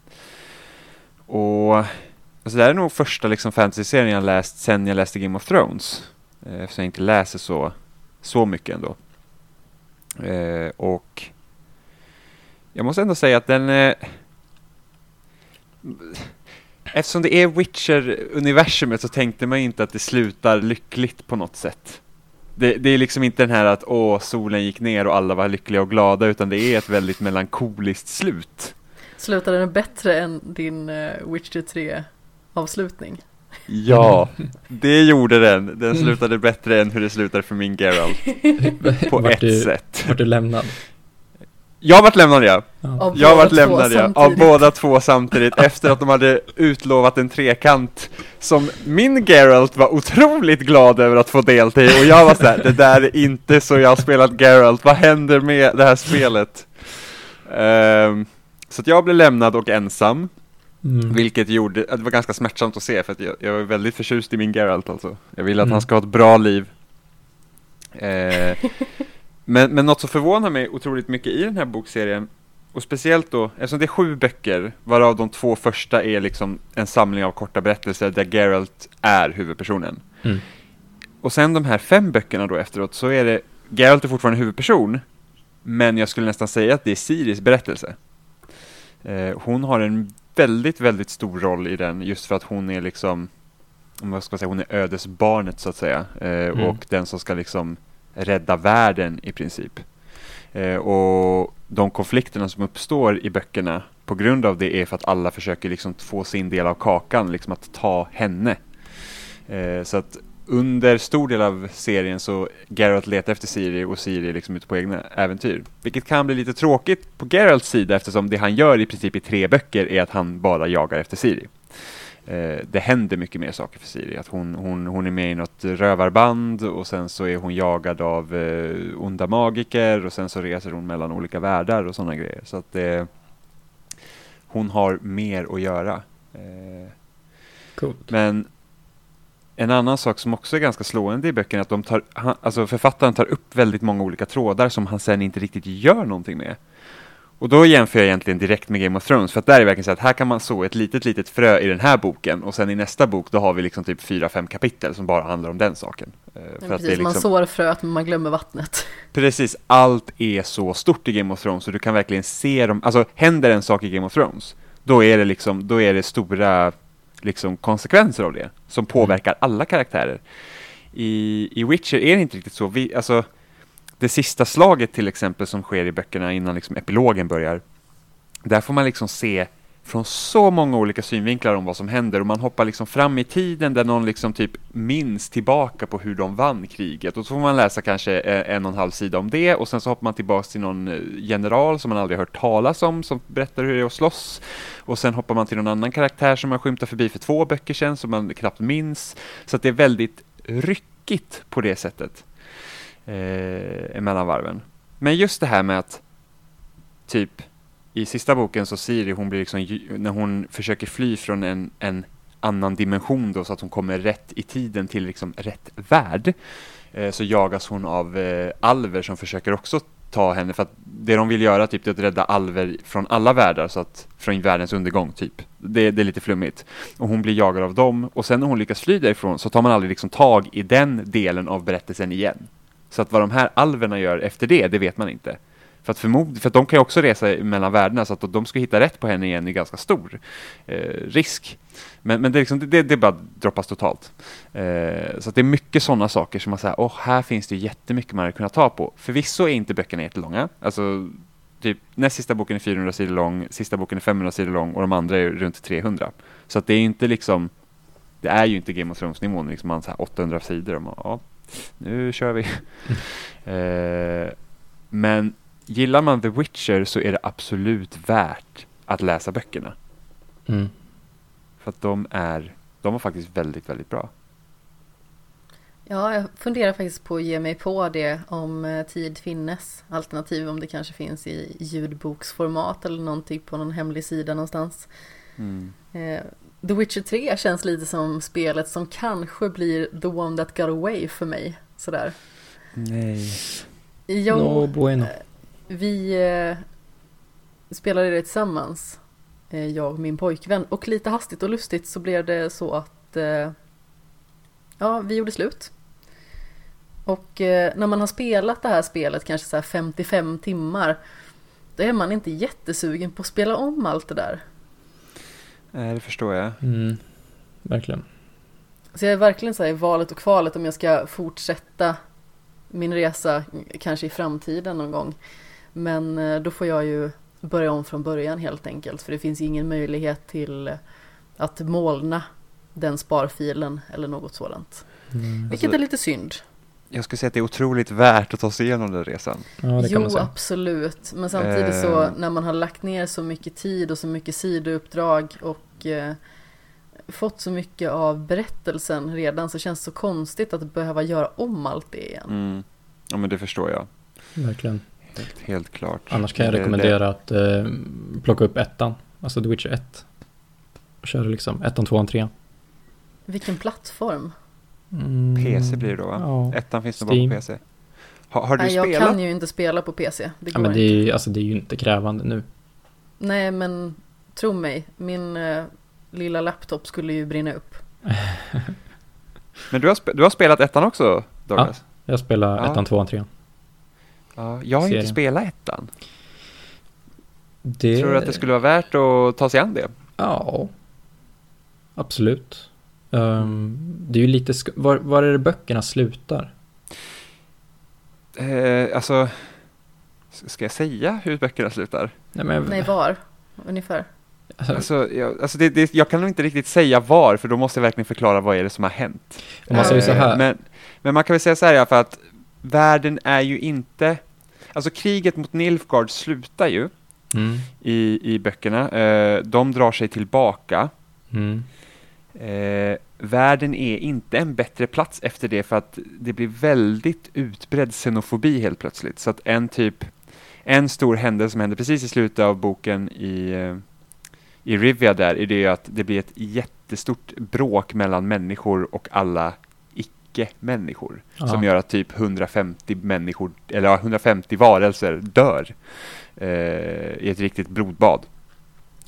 och alltså det här är nog första liksom fantasy-serien jag läst sen jag läste Game of Thrones. Eh, eftersom jag inte läser så, så mycket ändå. Eh, och jag måste ändå säga att den är Eftersom det är Witcher-universumet så tänkte man ju inte att det slutar lyckligt på något sätt. Det, det är liksom inte den här att åh, solen gick ner och alla var lyckliga och glada, utan det är ett väldigt melankoliskt slut. Slutade den bättre än din uh, Witcher 3 avslutning? Ja, <laughs> det gjorde den. Den slutade bättre än hur det slutade för min Geralt. <laughs> På Vart ett du, sätt. Vart du lämnad? Jag vart lämnad ja. Av Jag vart två lämnad ja. Av båda två samtidigt <laughs> efter att de hade utlovat en trekant som min Geralt var otroligt glad över att få delta i och jag var såhär, det där är inte så jag har spelat Geralt, vad händer med det här spelet? Ehm, så att jag blev lämnad och ensam, Mm. vilket gjorde, det var ganska smärtsamt att se för att jag, jag var väldigt förtjust i min Geralt alltså. Jag ville att Mm. han ska ha ett bra liv. Eh, <laughs> men, men något som förvånar mig otroligt mycket i den här bokserien, och speciellt då, eftersom det är sju böcker, varav de två första är liksom en samling av korta berättelser där Geralt är huvudpersonen. Mm. Och sen de här fem böckerna då efteråt, så är det, Geralt är fortfarande huvudperson, men jag skulle nästan säga att det är Siris berättelse. Eh, hon har en väldigt, väldigt stor roll i den, just för att hon är liksom, om vad ska man säga, hon är ödesbarnet så att säga, eh, Mm. och den som ska liksom rädda världen i princip. Eh, och de konflikterna som uppstår i böckerna på grund av det är för att alla försöker liksom få sin del av kakan, liksom att ta henne. Eh, så att under stor del av serien så Geralt letar efter Siri och Siri är liksom ute på egna äventyr. Vilket kan bli lite tråkigt på Geralts sida eftersom det han gör i princip i tre böcker är att han bara jagar efter Siri. Eh, det händer mycket mer saker för Siri. Att hon, hon, hon är med i något rövarband och sen så är hon jagad av eh, onda magiker och sen så reser hon mellan olika världar och sådana grejer. Så att eh, hon har mer att göra. Eh, Coolt. men en annan sak som också är ganska slående i böckerna är att de tar, han, alltså författaren tar upp väldigt många olika trådar som han sen inte riktigt gör någonting med. Och då jämför jag egentligen direkt med Game of Thrones, för att där är det verkligen så att här kan man så ett litet, litet frö i den här boken och sen i nästa bok då har vi liksom typ fyra, fem kapitel som bara handlar om den saken. Eh, att precis, är man liksom, sår fröet men man glömmer vattnet. <laughs> precis, allt är så stort i Game of Thrones så du kan verkligen se dem, alltså händer en sak i Game of Thrones, då är det liksom, då är det stora liksom konsekvenser av det som påverkar alla karaktärer. I, i Witcher är det inte riktigt så. Vi, alltså, det sista slaget till exempel som sker i böckerna innan liksom epilogen börjar, där får man liksom se från så många olika synvinklar om vad som händer och man hoppar liksom fram i tiden där någon liksom typ minns tillbaka på hur de vann kriget. Och så får man läsa kanske en och en halv sida om det och sen så hoppar man tillbaka till någon eh, general som man aldrig hört talas om som berättar hur det är att slåss. Och sen hoppar man till någon annan karaktär som man skymtar förbi för två böcker sedan som man knappt minns. Så att det är väldigt ryckigt på det sättet eh, mellan varven. Men just det här med att typ i sista boken så Siri, hon blir liksom, när hon försöker fly från en, en annan dimension då så att hon kommer rätt i tiden till liksom rätt värld eh, så jagas hon av eh, alver som försöker också ta henne för att det de vill göra typ det är att rädda alver från alla världar så att från världens undergång typ. Det, det är lite flummigt. Och hon blir jagad av dem och sen när hon lyckas fly därifrån så tar man aldrig liksom tag i den delen av berättelsen igen. Så att vad de här alverna gör efter det, det vet man inte. För att, förmod, för att de kan ju också resa mellan världarna så att de ska hitta rätt på henne igen är ganska stor eh, risk. Men, men det, är liksom, det, det bara droppas totalt. Eh, så att det är mycket sådana saker som man säger, åh, här finns det jättemycket man hade kunnat ta på. Förvisso är inte böckerna jättelånga. Alltså, typ, näst sista boken är 400 sidor lång, sista boken är 500 sidor lång och de andra är runt 300. Så att det är inte liksom, det är ju inte Game of Thrones-nivån, liksom man så här 800 sidor och man, ja, nu kör vi. <laughs> eh, men gillar man The Witcher så är det absolut värt att läsa böckerna. Mm. För att de är, de var faktiskt väldigt, väldigt bra. Ja, jag funderar faktiskt på att ge mig på det om eh, tid finnes. Alternativ om det kanske finns i ljudboksformat eller någonting på någon hemlig sida någonstans. Mm. Eh, The Witcher 3 känns lite som spelet som kanske blir the one that got away för mig. Sådär. Nej. Jo, No bueno. vi eh, spelade det tillsammans, eh, jag och min pojkvän. Och lite hastigt och lustigt så blev det så att eh, ja, vi gjorde slut. Och eh, när man har spelat det här spelet kanske så här 55 timmar då är man inte jättesugen på att spela om allt det där. Nej, det förstår jag. Mm. Verkligen. Så jag är verkligen så här i valet och kvalet om jag ska fortsätta min resa kanske i framtiden någon gång. Men eh, då får jag ju börja om från början helt enkelt. För det finns ju ingen möjlighet till att molna den sparfilen eller något sådant. Mm. Vilket Alltså- är lite synd. Jag skulle säga att det är otroligt värt att ta sig igenom den resan. Ja, det kan jo, absolut. Men samtidigt så Eh. när man har lagt ner så mycket tid och så mycket sidouppdrag och eh, fått så mycket av berättelsen redan så känns det så konstigt att behöva göra om allt det igen. Mm. Ja, men det förstår jag. Verkligen. Helt, helt klart. Annars kan jag Det- det- rekommendera att eh, plocka upp ettan. Alltså The Witcher 1. Och köra liksom ettan, tvåan, trean. Vilken plattform? Mm. PC blir det då va? Ja. Ettan finns det bara på. PC. Ha, har du Nej, jag spelat? kan ju inte spela på PC. Det ja, men det inte. är, ju- alltså, det är ju inte krävande nu. Nej, men tro mig. Min eh, lilla laptop skulle ju brinna upp. <laughs> Men du har, du har spelat ettan också, Douglas? Jag spelar Ja. ettan, tvåan, trean. Ja. jag har inte Serien. spelat ettan. Det... Tror du att det skulle vara värt att ta sig an det? Ja. Absolut. Ehm, det är ju lite... sk- Var, var är det böckerna slutar? Eh, alltså, ska jag säga hur böckerna slutar? Nej, men, Nej, var? Ungefär. alltså, Alltså, jag, alltså det, det, jag kan nog inte riktigt säga var, för då måste jag verkligen förklara vad är det som har hänt. om man säger så Eh, här. Men, men man kan väl säga så här i alla fall att världen är ju inte... Alltså kriget mot Nilfgaard slutar ju Mm, i, i böckerna. Eh, de drar sig tillbaka. mm, Eh, världen är inte en bättre plats efter det för att det blir väldigt utbredd xenofobi helt plötsligt. Så att en typ, en stor händelse som händer precis i slutet av boken i, eh, i Rivia där är det ju att det blir ett jättestort bråk mellan människor och alla icke-människor. Ja. Som gör att typ 150 människor, eller ja, 150 varelser dör eh, i ett riktigt blodbad.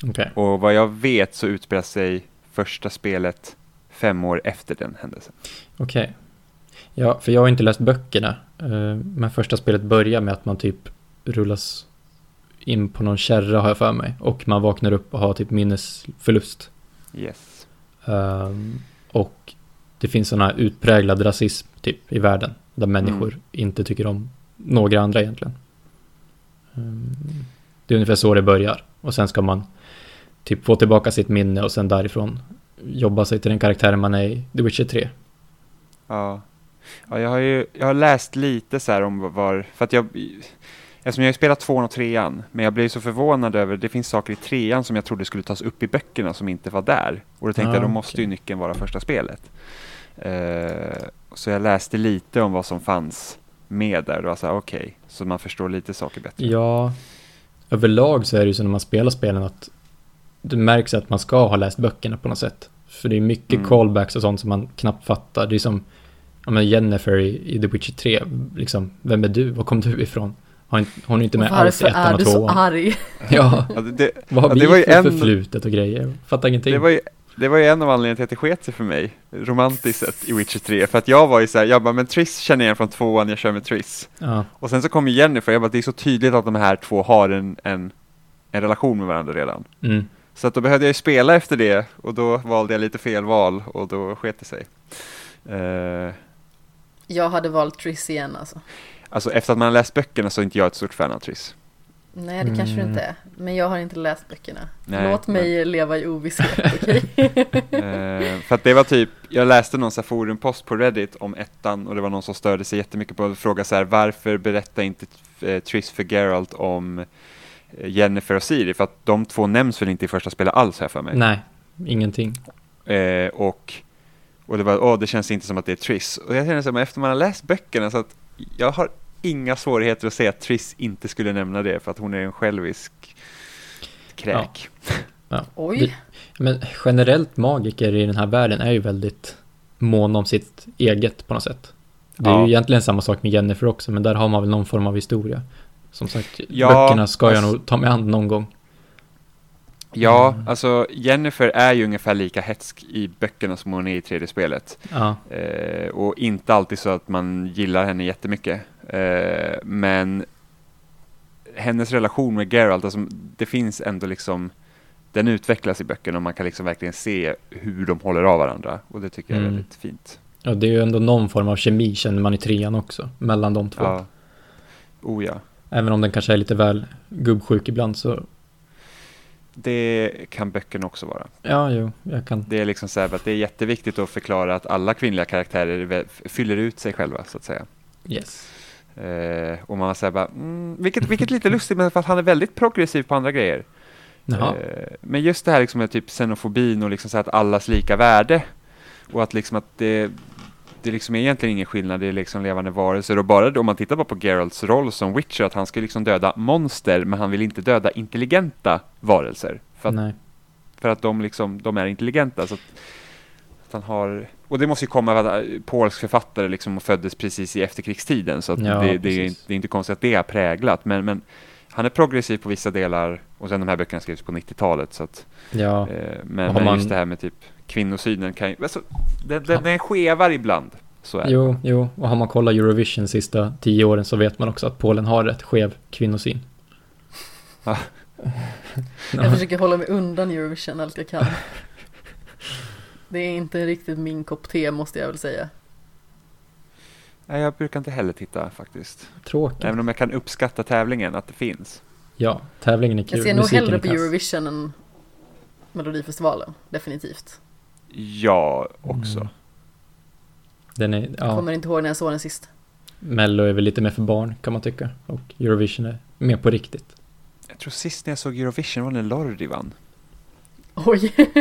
Okej. Och vad jag vet så utspelar sig första spelet fem år efter den händelsen. Okej. Ja, för jag har inte läst böckerna. eh, Men första spelet börjar med att man typ rullas in på någon kärra har jag för mig. Och man vaknar upp och har typ minnesförlust. Yes. Ehm, och det finns sån här utpräglad rasism typ i världen. Där människor Mm. inte tycker om några andra egentligen. Ehm, det är ungefär så det börjar. Och sen ska man typ få tillbaka sitt minne och sen därifrån jobba sig till den karaktären man är i The Witcher 3. Ja. ja jag har ju jag har läst lite så här om var, för att jag, eftersom jag har spelat tvåan och trean, men jag blev så förvånad över, det finns saker i trean som jag trodde skulle tas upp i böckerna som inte var där. Och då tänkte Ah, jag, då måste okej. ju nyckeln vara första spelet. Eh, så jag läste lite om vad som fanns med där, och det var så här, okej, så man förstår lite saker bättre. Ja, överlag så är det ju så när man spelar spelen att det märks att man ska ha läst böckerna på något sätt. För det är mycket Mm. callbacks och sånt som man knappt fattar. Det är som men Jennifer i, i The Witcher 3. Liksom, vem är du? Var kom du ifrån? Har inte, hon är inte med alls i Varför ettan är och du så tvåan. arg? <laughs> Ja, Ja, det, vad har Ja, vi det var ju för en- förflutet och grejer? Fattar ingenting. Det var, ju, det var ju en av anledningarna till att det sket sig för mig, romantiskt sett, i Witcher 3. För att jag var ju såhär, jag bara, men Triss känner jag igen från tvåan, jag kör med Triss. Ja, Och sen så kom Jennifer, jag bara, det är så tydligt att de här två har en, en, en relation med varandra redan. mm. Så att då behövde jag ju spela efter det, och då valde jag lite fel val, och då sket det sig. Eh, Jag hade valt Triss igen alltså. alltså efter att man har läst böckerna så är inte jag ett stort fan av Triss. Nej, det kanske du Mm. inte är. Men jag har inte läst böckerna. Nej, Låt mig leva i ovisshet, <laughs> okej? Eh, för att det var typ, jag läste någon så här forumpost på Reddit om ettan och det var någon som störde sig jättemycket på att fråga så här varför berättar inte eh, Triss för Geralt om Jennifer och Siri? För att de två nämns väl inte i första spelet alls här för mig. Nej, ingenting. Eh, och, och det var, åh det känns inte som att det är Triss. Och jag känner så här, efter man har läst böckerna så att jag har inga svårigheter att säga att Triss inte skulle nämna det för att hon är en självisk kräk. <laughs> Oj. Men generellt magiker i den här världen är ju väldigt måna om sitt eget på något sätt. Det är Ja. ju egentligen samma sak med Jennifer också, men där har man väl någon form av historia. Som sagt, Ja, böckerna ska jag alltså- nog ta mig an någon gång. Ja, Mm. alltså Jennifer är ju ungefär lika hetsk i böckerna som hon är i tredje spelet. Ja, Eh, och inte alltid så att man gillar henne jättemycket. Eh, men hennes relation med Geralt, alltså, det finns ändå liksom, den utvecklas i böckerna och man kan liksom verkligen se hur de håller av varandra. Och det tycker jag är Mm. väldigt fint. och det är ju ändå någon form av kemi känner man i trean också, mellan de två. Ja. Oh ja. Även om den kanske är lite väl gubbsjuk ibland så, Det kan böckerna också vara. ja, jo, jag kan. Det är liksom så här att det är jätteviktigt att förklara att alla kvinnliga karaktärer fyller ut sig själva så att säga. Yes. Eh, och man var så här bara, mm, vilket, vilket lite lustigt men för att han är väldigt progressiv på andra grejer. Eh, men just det här liksom med typ xenofobin och liksom så här att allas lika värde och att liksom att det, det liksom är egentligen ingen skillnad, det är liksom levande varelser. Och bara om man tittar bara på Geralts roll som Witcher att han ska liksom döda monster men han vill inte döda intelligenta varelser. För att, Nej. för att de liksom, de är intelligenta så att, att han har och det måste ju komma av att äh, polsk författare liksom föddes precis i efterkrigstiden så att Ja, det, det, är, inte- det är inte konstigt att det har präglat men, men han är progressiv på vissa delar och sen de här böckerna skrevs på 90-talet så att Ja, Eh, Men, men man- just det här med typ kvinnosynen kan ju, alltså, den, den, den skevar ibland. Så är det. jo, jo, och har man kollat Eurovision sista tio åren så vet man också att Polen har rätt skev kvinnosyn. Ja. <laughs> Jag försöker hålla mig undan Eurovision allt jag kan. Det är inte riktigt min kopp te måste jag väl säga. Nej, jag brukar inte heller titta faktiskt. Tråkigt. Även om jag kan uppskatta tävlingen, att det finns. Ja, tävlingen är kul. Jag ser nog hellre på. Eurovision än Melodifestivalen, definitivt. Ja, också. Mm. Den är, ja, Kommer inte ihåg när jag såg den sist. Mello är väl lite mer för barn kan man tycka. Och Eurovision är mer på riktigt. Jag tror sist när jag såg Eurovision var när Lordi vann. Oj, <laughs>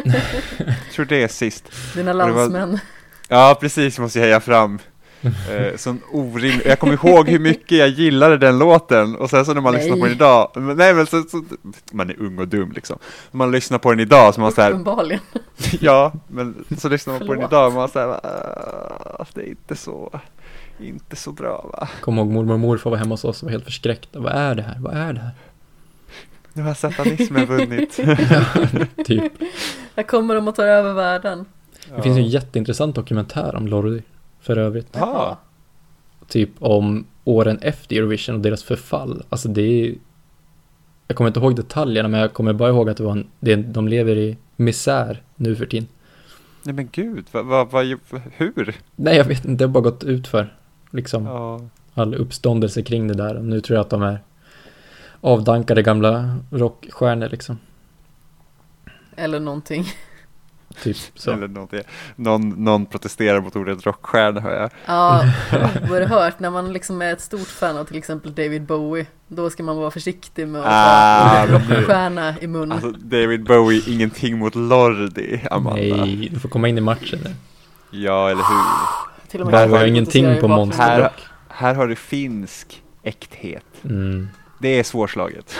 Jag tror det är sist. dina det var- landsmän. Ja, precis, måste jag heja fram. Eh, sån orimlig, jag kommer ihåg hur mycket jag gillade den låten och sen så när man Nej. lyssnar på den idag, men, nej men så, så, man är ung och dum liksom. När man lyssnar på den idag så man så här, Uppenbarligen. <laughs> Ja, men så lyssnar man på den idag och man säger det är inte så, inte så bra va. Kom ihåg mormor och morfar var hemma hos oss och var helt förskräckta. Vad är det här? Vad är det här? Nu har satanismen vunnit. <laughs> Typ. Här kommer de att ta över världen. Det finns ju en jätteintressant dokumentär om Lordi. För övrigt. Ja. Typ om åren efter Eurovision och deras förfall. Alltså det är... Jag kommer inte ihåg detaljerna men jag kommer bara ihåg att det var en, det, de lever i misär nu för tiden. Nej men gud, vad, vad, vad, hur? Nej jag vet inte, det har bara gått ut för liksom Ja. all uppståndelse kring det där. Nu tror jag att de är avdankade gamla rockstjärnor liksom. Eller någonting. Typ så. Eller. Någon, någon protesterar mot ordet rockstjärna hör jag. Ja, <laughs> oerhört. När man liksom är ett stort fan av till exempel David Bowie, då ska man vara försiktig med att Ah, ha rockstjärna i mun. Alltså David Bowie, ingenting mot Lordi, Amanda. Nej, du får komma in i matchen nu. Ja, eller hur? till och med jag själv ingenting på bakom Monster. Här, här har du finsk äkthet. Mm. Det är svårslaget.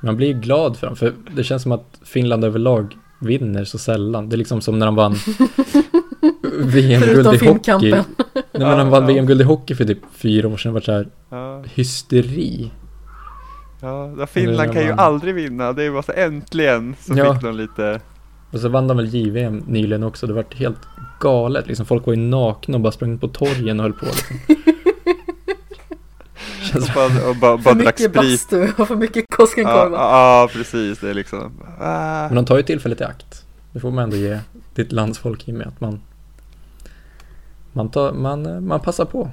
Man blir ju glad för dem, för det känns som att Finland överlag vinner så sällan. Det är liksom som när de vann <laughs> VM-guld i hockey. Nej, men de vann Ja. VM-guld i hockey för typ fyra år sedan. Det var så här Ja, hysteri. ja, Finland kan ju aldrig vinna. Det är bara så äntligen så Ja. fick de lite Och så vann de väl JVM nyligen också. Det var helt galet. Liksom, folk var ju nakna och bara sprang på torgen och höll på. Liksom. <laughs> Känns och bara, och bara, bara För drack mycket sprit. bastu och för mycket Ja, Koskenkorva. ja, precis. Det är liksom... Ah. Men de tar ju tillfället i akt. Det får man ändå ge ditt landsfolk i med att man man, tar, man, man passar på.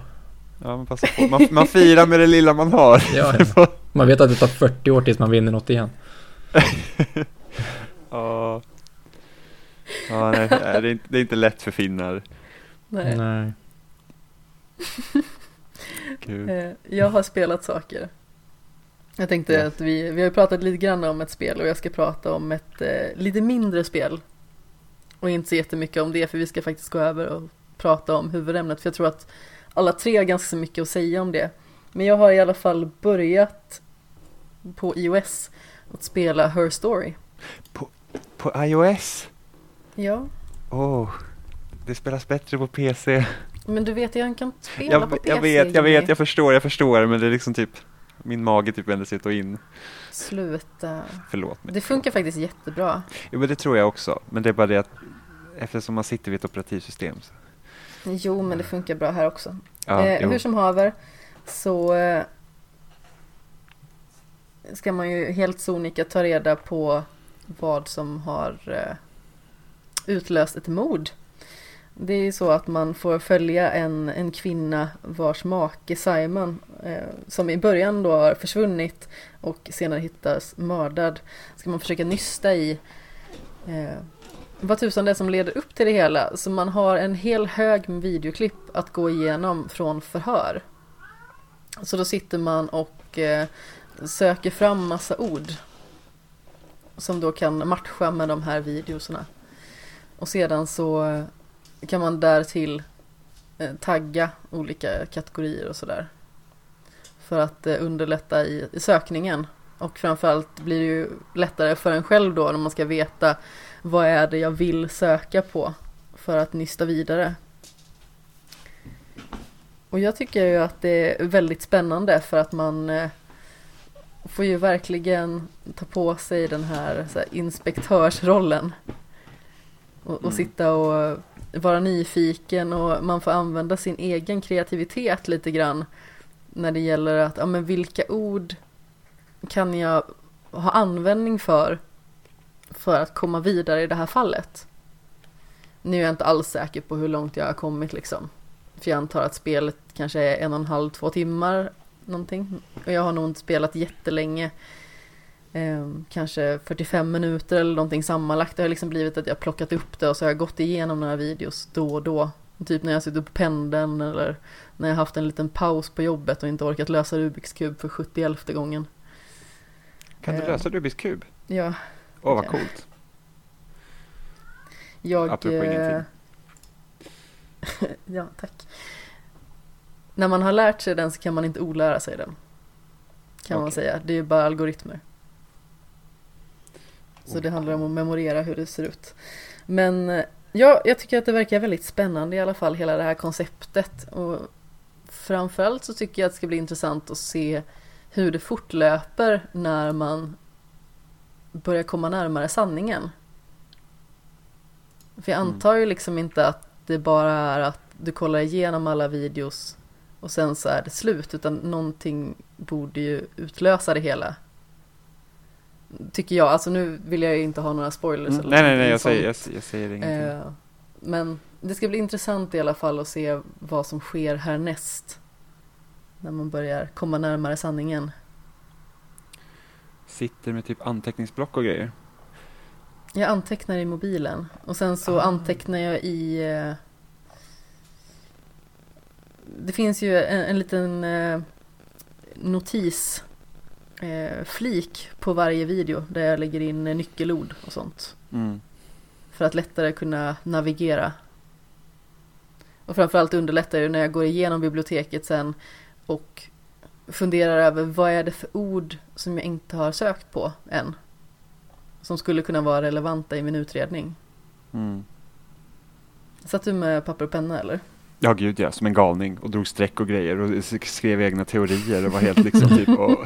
Ja, man passar på. Man, man firar med det lilla man har. Ja, ja. Man vet att det tar 40 år tills man vinner något igen. <laughs> Ja. Ja, nej, det, är inte, det är inte lätt för finnar. Nej. Nej. <laughs> Gud. Eh, Jag har spelat saker. Jag tänkte Ja. att vi, vi har pratat lite grann om ett spel och jag ska prata om ett eh, lite mindre spel. Och inte så jättemycket om det för vi ska faktiskt gå över och prata om huvudämnet för jag tror att alla tre har ganska mycket att säga om det. Men jag har i alla fall börjat på iOS att spela Her Story. På iOS? Ja, Åh, det spelas bättre på PC. Men du vet jag kan spela Jag, på PC. jag vet, jag vet, jag förstår, jag förstår, men det är liksom typ min mage typ vänder sig ut och in. Sluta. Förlåt mig. Det funkar faktiskt jättebra. Jo, men det tror jag också. Men det är bara det att eftersom man sitter vid ett operativsystem. Så. Jo, men det funkar bra här också. Ja, eh, hur som haver så eh, ska man ju helt sonika ta reda på vad som har eh, utlöst ett mord. Det är ju så att man får följa en, en kvinna vars make Simon, eh, som i början då har försvunnit och senare hittas mördad, ska man försöka nysta i eh, vad tusan det är som leder upp till det hela. Så man har en hel hög med videoklipp att gå igenom från förhör. Så då sitter man och eh, söker fram massa ord. Som då kan matcha med de här videoserna. Och sedan så kan man därtill eh, tagga olika kategorier och sådär. För att eh, underlätta i, i sökningen. Och framförallt blir det ju lättare för en själv då när man ska veta vad är det jag vill söka på för att nysta vidare. Och jag tycker ju att det är väldigt spännande för att man eh, får ju verkligen ta på sig den här, här inspektörsrollen. Och, och Mm. sitta och vara nyfiken och man får använda sin egen kreativitet lite grann när det gäller att, ja men vilka ord kan jag ha användning för för att komma vidare i det här fallet. Nu är jag inte alls säker på hur långt jag har kommit liksom. För jag antar att spelet kanske är en och en halv, två timmar någonting. Och jag har nog inte spelat jättelänge. Eh, kanske 45 minuter eller någonting sammanlagt. Det har liksom blivit att jag plockat upp det och så har jag gått igenom några videos då och då. Typ när jag suttit på pendeln eller när jag haft en liten paus på jobbet och inte orkat lösa Rubiks kub för 71 gången. Kan du eh, lösa Rubiks kub? Ja, Åh, vad okej. coolt. Jag... Apropå eh, ingenting. <laughs> ja, tack. När man har lärt sig den så kan man inte olära sig den. Kan man Okej. säga. Det är bara algoritmer. Så det handlar om att memorera hur det ser ut. Men eh, ja, jag tycker att det verkar väldigt spännande i alla fall, hela det här konceptet. Och framförallt så tycker jag att det ska bli intressant att se hur det fortlöper när man börjar komma närmare sanningen. För jag Mm. antar ju liksom inte att det bara är att du kollar igenom alla videos och sen så är det slut, utan någonting borde ju utlösa det hela. Tycker jag, alltså nu vill jag ju inte ha några spoilers Mm. eller Nej, nej, nej, jag säger, jag, jag säger ingenting. Eh, men det ska bli intressant i alla fall att se vad som sker härnäst. När man börjar komma närmare sanningen. Sitter med typ anteckningsblock och grejer. Jag antecknar i mobilen och sen så Ah. antecknar jag i eh, Det finns ju en, en liten eh, notis flik på varje video där jag lägger in eh, nyckelord och sånt. Mm. För att lättare kunna navigera. Och framförallt underlättar det när jag går igenom biblioteket sen och funderar över vad är det för ord som jag inte har sökt på än. Som skulle kunna vara relevanta i min utredning. Mm. Satt du med papper och penna eller? Ja, gud ja, som en galning och drog streck och grejer och skrev egna teorier och var helt liksom typ och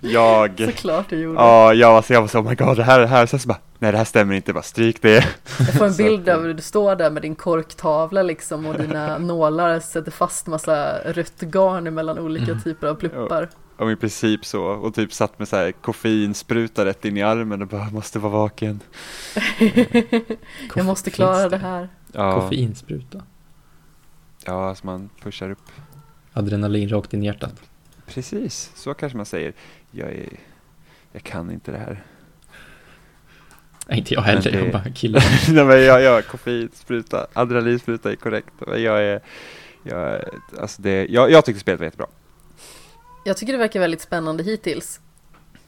<laughs> jag, Såklart du gjorde. ja, jag var så, jag var så, oh my god, det här, det här, sen så bara, nej det här stämmer inte, bara stryk det. Jag får en <laughs> bild av hur du står där med din korktavla liksom och dina <laughs> nålar sätter fast massa rött garn mellan olika Mm. typer av pluppar. Och i princip så, och typ satt med så här koffeinspruta rätt in i armen och bara, måste vara vaken. Jag måste klara det här. Ja, Koffeinspruta. Ja, så man pushar upp. Adrenalin rakt in i hjärtat. Precis, så kanske man säger. Jag, är, jag kan inte det här. Nej, inte jag heller, Men det- jag bara killar. <laughs> Nej men jag, jag koffeinspruta, adrenalinspruta är korrekt. Men Jag är, jag, är- alltså det, jag, jag tycker spelet var jättebra. Jag tycker det verkar väldigt spännande hittills.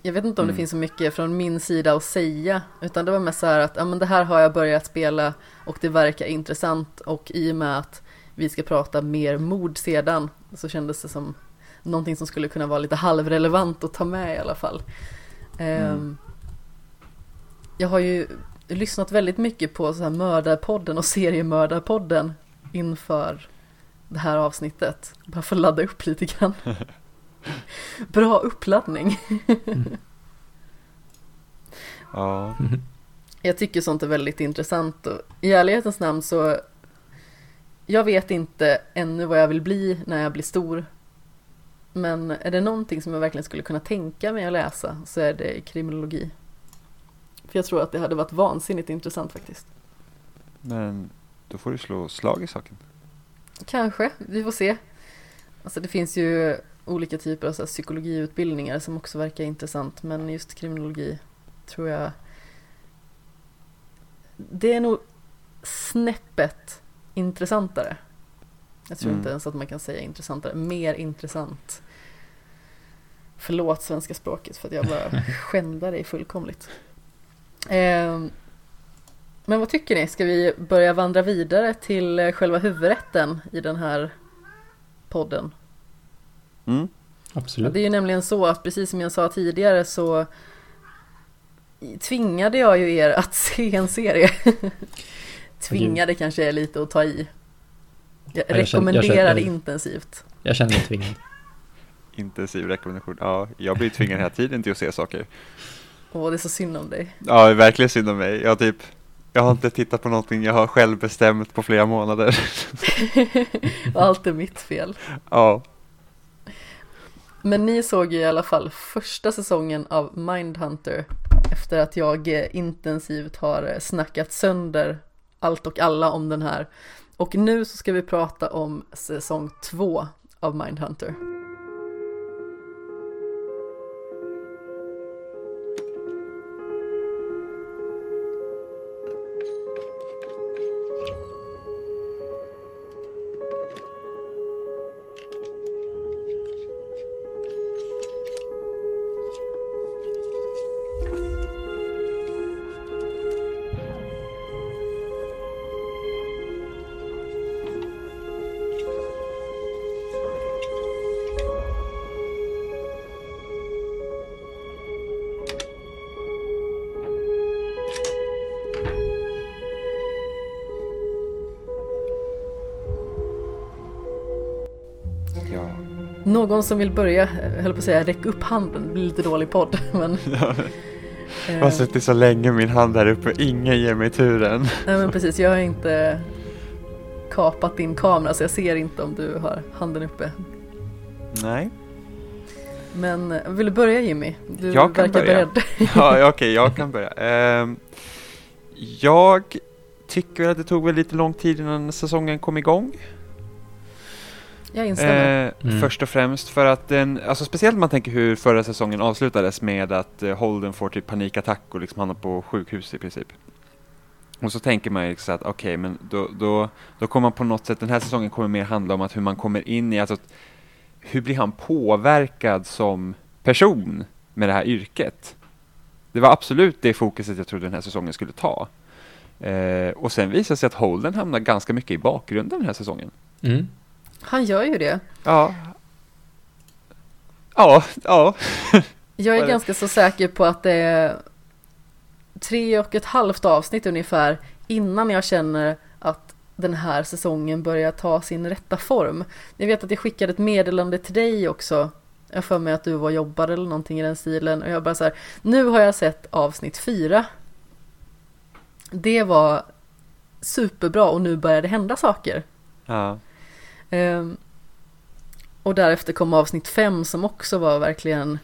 Jag vet inte om Mm. det finns så mycket från min sida att säga, utan det var mest så här att ja, men det här har jag börjat spela och det verkar intressant och i och med att vi ska prata mer mord sedan så kändes det som någonting som skulle kunna vara lite halvrelevant att ta med i alla fall. Ehm, Jag har ju lyssnat väldigt mycket på så här mördarpodden och seriemördarpodden inför det här avsnittet. Bara för att ladda upp lite grann. <laughs> Bra uppladdning. Ja, Jag tycker sånt är väldigt intressant och i ärlighetens namn så jag vet inte ännu vad jag vill bli när jag blir stor. Men är det någonting som jag verkligen skulle kunna tänka mig att läsa så är det kriminologi. För jag tror att det hade varit vansinnigt intressant faktiskt. men då får du slå slag i saken. Kanske, vi får se. Alltså det finns ju olika typer av så psykologiutbildningar som också verkar intressant men just kriminologi tror jag det är nog snäppet intressantare. Jag tror Mm. inte ens att man kan säga intressantare, mer intressant. Förlåt svenska språket för att jag bara <laughs> skändar dig fullkomligt. Ehm, men vad tycker ni? Ska vi börja vandra vidare till eh, själva huvudrätten i den här podden? Mm. Ja, Absolut. det är ju nämligen så att precis som jag sa tidigare så tvingade jag ju er att <laughs> se en serie. Tvingade kanske är lite att ta i. Jag Ja, jag känner- jag rekommenderar det känner- intensivt. Jag känner mig tvingad. <laughs> Intensiv rekommendation. Ja, jag blir tvingad hela tiden till att se saker. Åh, det är så synd om dig. Ja, det är verkligen synd om mig. Jag typ, jag har inte tittat på någonting jag har själv bestämt på flera månader. <laughs> Allt är mitt fel. Ja, Men ni såg ju i alla fall första säsongen av Mindhunter efter att jag eh, intensivt har eh, snackat sönder allt och alla om den här. Och nu så ska vi prata om säsong två av Mindhunter. Någon som vill börja, jag höll på att säga räck upp handen, det blir lite dålig podd <laughs> men... Jag har suttit så länge min hand där uppe, ingen ger mig turen. Nej men <laughs> precis, jag har inte kapat din kamera så jag ser inte om du har handen uppe. Nej. Men eh, vill du börja Jimmy? Du Jag kan verkar börja. beredd. <laughs> Ja, okej, jag kan börja. Ehm, jag tycker att det tog väl lite lång tid innan säsongen kom igång. Jag instämmer. Eh, Mm. Först och främst för att den, alltså speciellt om man tänker hur förra säsongen avslutades med att eh, Holden får typ panikattack och liksom hamnar på sjukhus i princip. Och så tänker man ju liksom att okej, men då, då, då kommer man på något sätt, den här säsongen kommer mer handla om att hur man kommer in i, alltså att, hur blir han påverkad som person med det här yrket? Det var absolut det fokuset jag trodde den här säsongen skulle ta. Eh, och sen visade det sig att Holden hamnar ganska mycket i bakgrunden den här säsongen. Mm. Han gör ju det. Ja. Ja, ja. <laughs> Jag är ganska så säker på att det är tre och ett halvt avsnitt ungefär innan jag känner att den här säsongen börjar ta sin rätta form. Jag vet att jag skickade ett meddelande till dig också. Jag för mig att du var och jobbade eller någonting i den stilen och jag bara så här, nu har jag sett avsnitt fyra. Det var superbra och nu börjar det hända saker. ja. Ehm, och därefter kom avsnitt fem som också var verkligen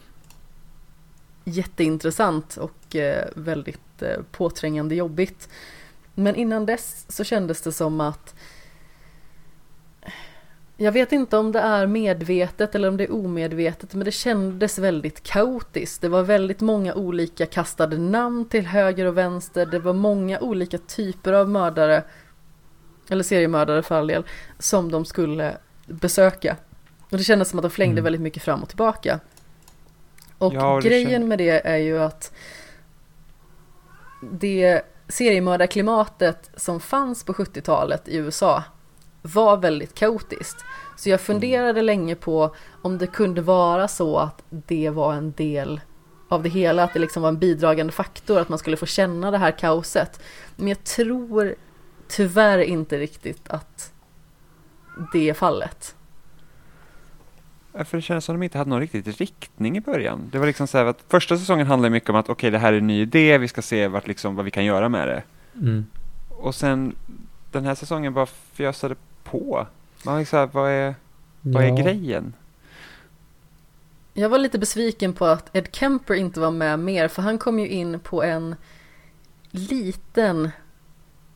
jätteintressant och eh, väldigt eh, påträngande jobbigt. Men innan dess så kändes det som att Jag vet inte om det är medvetet eller om det är omedvetet men det kändes väldigt kaotiskt. Det var väldigt många olika kastade namn till höger och vänster. Det var många olika typer av mördare, eller seriemördare för all del, som de skulle besöka. Och det kändes som att de flängde Mm. väldigt mycket fram och tillbaka. Och Ja, grejen kän- med det är ju att det seriemördarklimatet som fanns på 70-talet i USA var väldigt kaotiskt. Så jag funderade länge på om det kunde vara så att det var en del av det hela, att det liksom var en bidragande faktor, att man skulle få känna det här kaoset. Men jag tror tyvärr inte riktigt att det är fallet. Ja, För det känns som de inte hade någon riktigt riktning i början. Det var liksom så här att första säsongen handlade mycket om att okej, det här är en ny idé, vi ska se vart, liksom, vad vi kan göra med det. Mm. Och sen den här säsongen bara fjösade på. Man liksom här, vad är, vad är Ja. grejen? Jag var lite besviken på att Ed Kemper inte var med mer, för han kom ju in på en liten,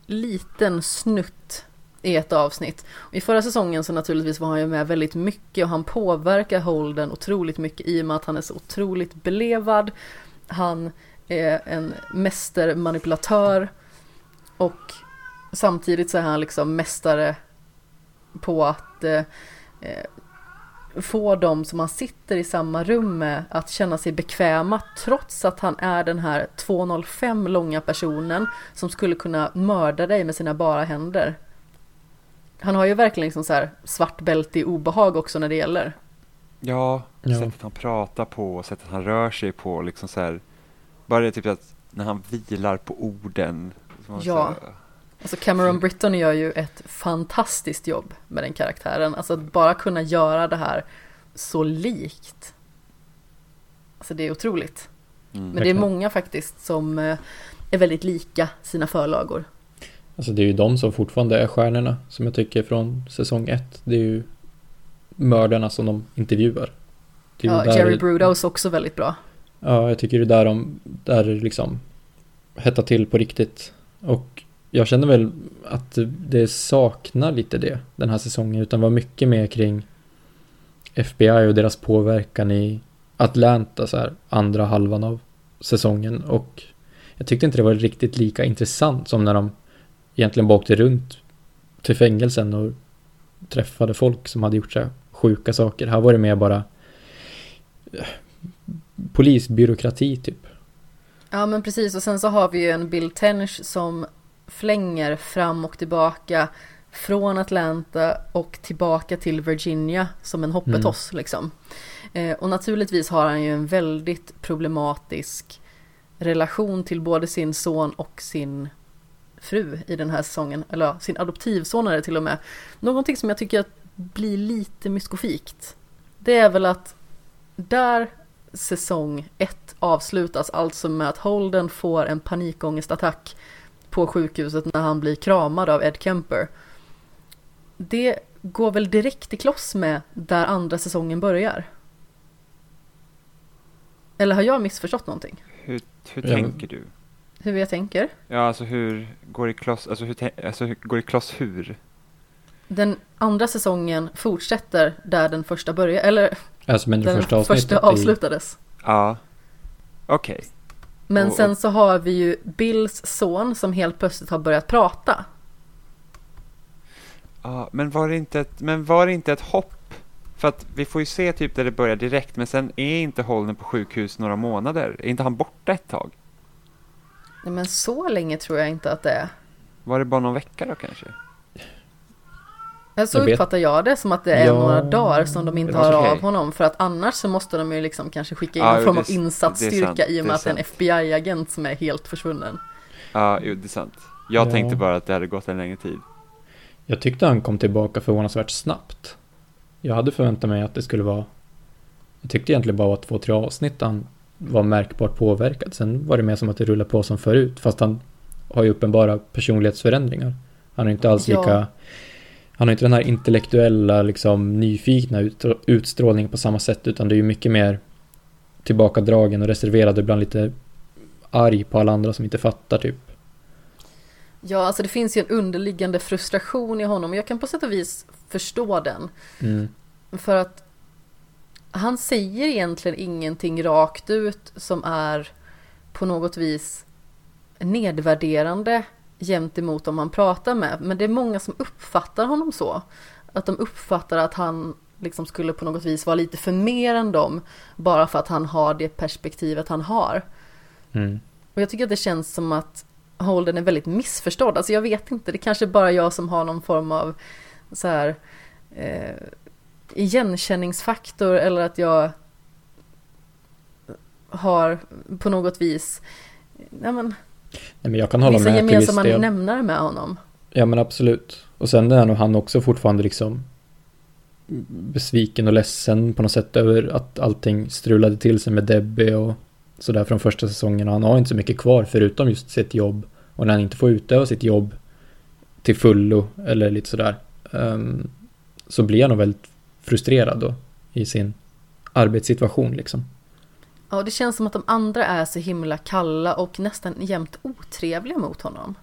liten snutt i ett avsnitt. I förra säsongen så naturligtvis var han ju med väldigt mycket och han påverkar Holden otroligt mycket i och med att han är så otroligt belevad. Han är en mästermanipulatör och samtidigt så är han liksom mästare på att eh, få dem som han sitter i samma rum med att känna sig bekväma trots att han är den här 2,05 långa personen som skulle kunna mörda dig med sina bara händer. Han har ju verkligen liksom så här svart bälte i obehag också när det gäller. Ja, Ja. sättet han pratar på, sättet han rör sig på, liksom så här. Bara det typ att när han vilar på orden. så man Ja. så här, Alltså Cameron Britton gör ju ett fantastiskt jobb med den karaktären. Alltså att bara kunna göra det här så likt. Alltså det är otroligt. Mm. Men det är många faktiskt som eh, är väldigt lika sina förlagor. Alltså det är ju de som fortfarande är stjärnorna som jag tycker från säsong ett. Det är ju mördarna som de intervjuar. Det är ju Ja, där- Jerry Brewhouse också väldigt bra. Ja, jag tycker det är där de, där liksom hettar till på riktigt. Och jag känner väl att det saknar lite det den här säsongen, utan var mycket mer kring FBI och deras påverkan i Atlanta så här, andra halvan av säsongen. Och jag tyckte inte det var riktigt lika intressant som när de egentligen bara åkte runt till fängelsen och träffade folk som hade gjort så här sjuka saker. Här var det mer bara eh, polisbyråkrati typ. Ja men precis och sen så har vi ju en Bill Tench som flänger fram och tillbaka från Atlanta och tillbaka till Virginia som en hoppetoss liksom. Eh, och naturligtvis har han ju en väldigt problematisk relation till både sin son och sin fru i den här säsongen, eller ja, sin adoptivson är det till och med. Någonting som jag tycker att blir lite myskofikt, det är väl att där säsong ett avslutas alltså med att Holden får en panikångestattack på sjukhuset när han blir kramad av Ed Kemper. Det går väl direkt i kloss med där andra säsongen börjar? Eller har jag missförstått någonting? Hur, hur Ja, tänker du? Hur jag tänker? Ja, alltså hur går i kloss, alltså hur, alltså hur går i kloss hur? Den andra säsongen fortsätter där den första börjar, eller Alltså men det den första avsnittet. första avslutades. Ja. Okej. Men Och- sen så har vi ju Bills son som helt plötsligt har börjat prata. Ja, men var det inte ett, men var det inte ett hopp? För att vi får ju se typ där det börjar direkt, men sen är inte Holden på sjukhus några månader. Är inte han borta ett tag? Nej, men så länge tror jag inte att det är. Var det bara någon vecka då kanske? Men Så Jag vet- uppfattar jag det som att det är Ja, några dagar som de inte har av honom. För att annars så måste de ju liksom kanske skicka in Ja, någon form av insatsstyrka i och med att det är en. FBI-agent som är helt försvunnen. Ja, jo, det är sant. Jag Ja. tänkte bara att det hade gått en längre tid. Jag tyckte han kom tillbaka förvånansvärt snabbt. Jag hade förväntat mig att det skulle vara... Jag tyckte egentligen bara var två, tre avsnitt han var märkbart påverkad. Sen var det mer som att det rullade på som förut. Fast han har ju uppenbara personlighetsförändringar. Han är inte alls Ja. Han har inte den här intellektuella, liksom nyfikna ut, utstrålningen på samma sätt. Utan det är ju mycket mer tillbakadragen och reserverad. Ibland lite arg på alla andra som inte fattar typ. Ja, alltså det finns ju en underliggande frustration i honom och jag kan på sätt och vis förstå den. Mm. För att han säger egentligen ingenting rakt ut som är på något vis nedvärderande gentemot dem man pratar med. Men det är många som uppfattar honom så. Att de uppfattar att han liksom skulle på något vis vara lite för mer än dem. Bara för att han har det perspektivet han har. Mm. Och jag tycker att det känns som att Holden är väldigt missförstådd. Alltså jag vet inte, det kanske är bara jag som har någon form av så här eh, igenkänningsfaktor eller att jag har på något vis ja, men, Nej, men jag kan hålla vissa med till viss gemensamma del. nämnare med honom. Ja men absolut. Och sen är nog han också fortfarande liksom besviken och ledsen på något sätt över att allting strulade till sig med Debbie och sådär från första säsongen. Och han har inte så mycket kvar förutom just sitt jobb. Och när han inte får utöva sitt jobb till fullo eller lite sådär. ehm, så blir han nog väldigt frustrerad då i sin arbetssituation liksom. Ja, det känns som att de andra är så himla kalla och nästan jämt otrevliga mot honom.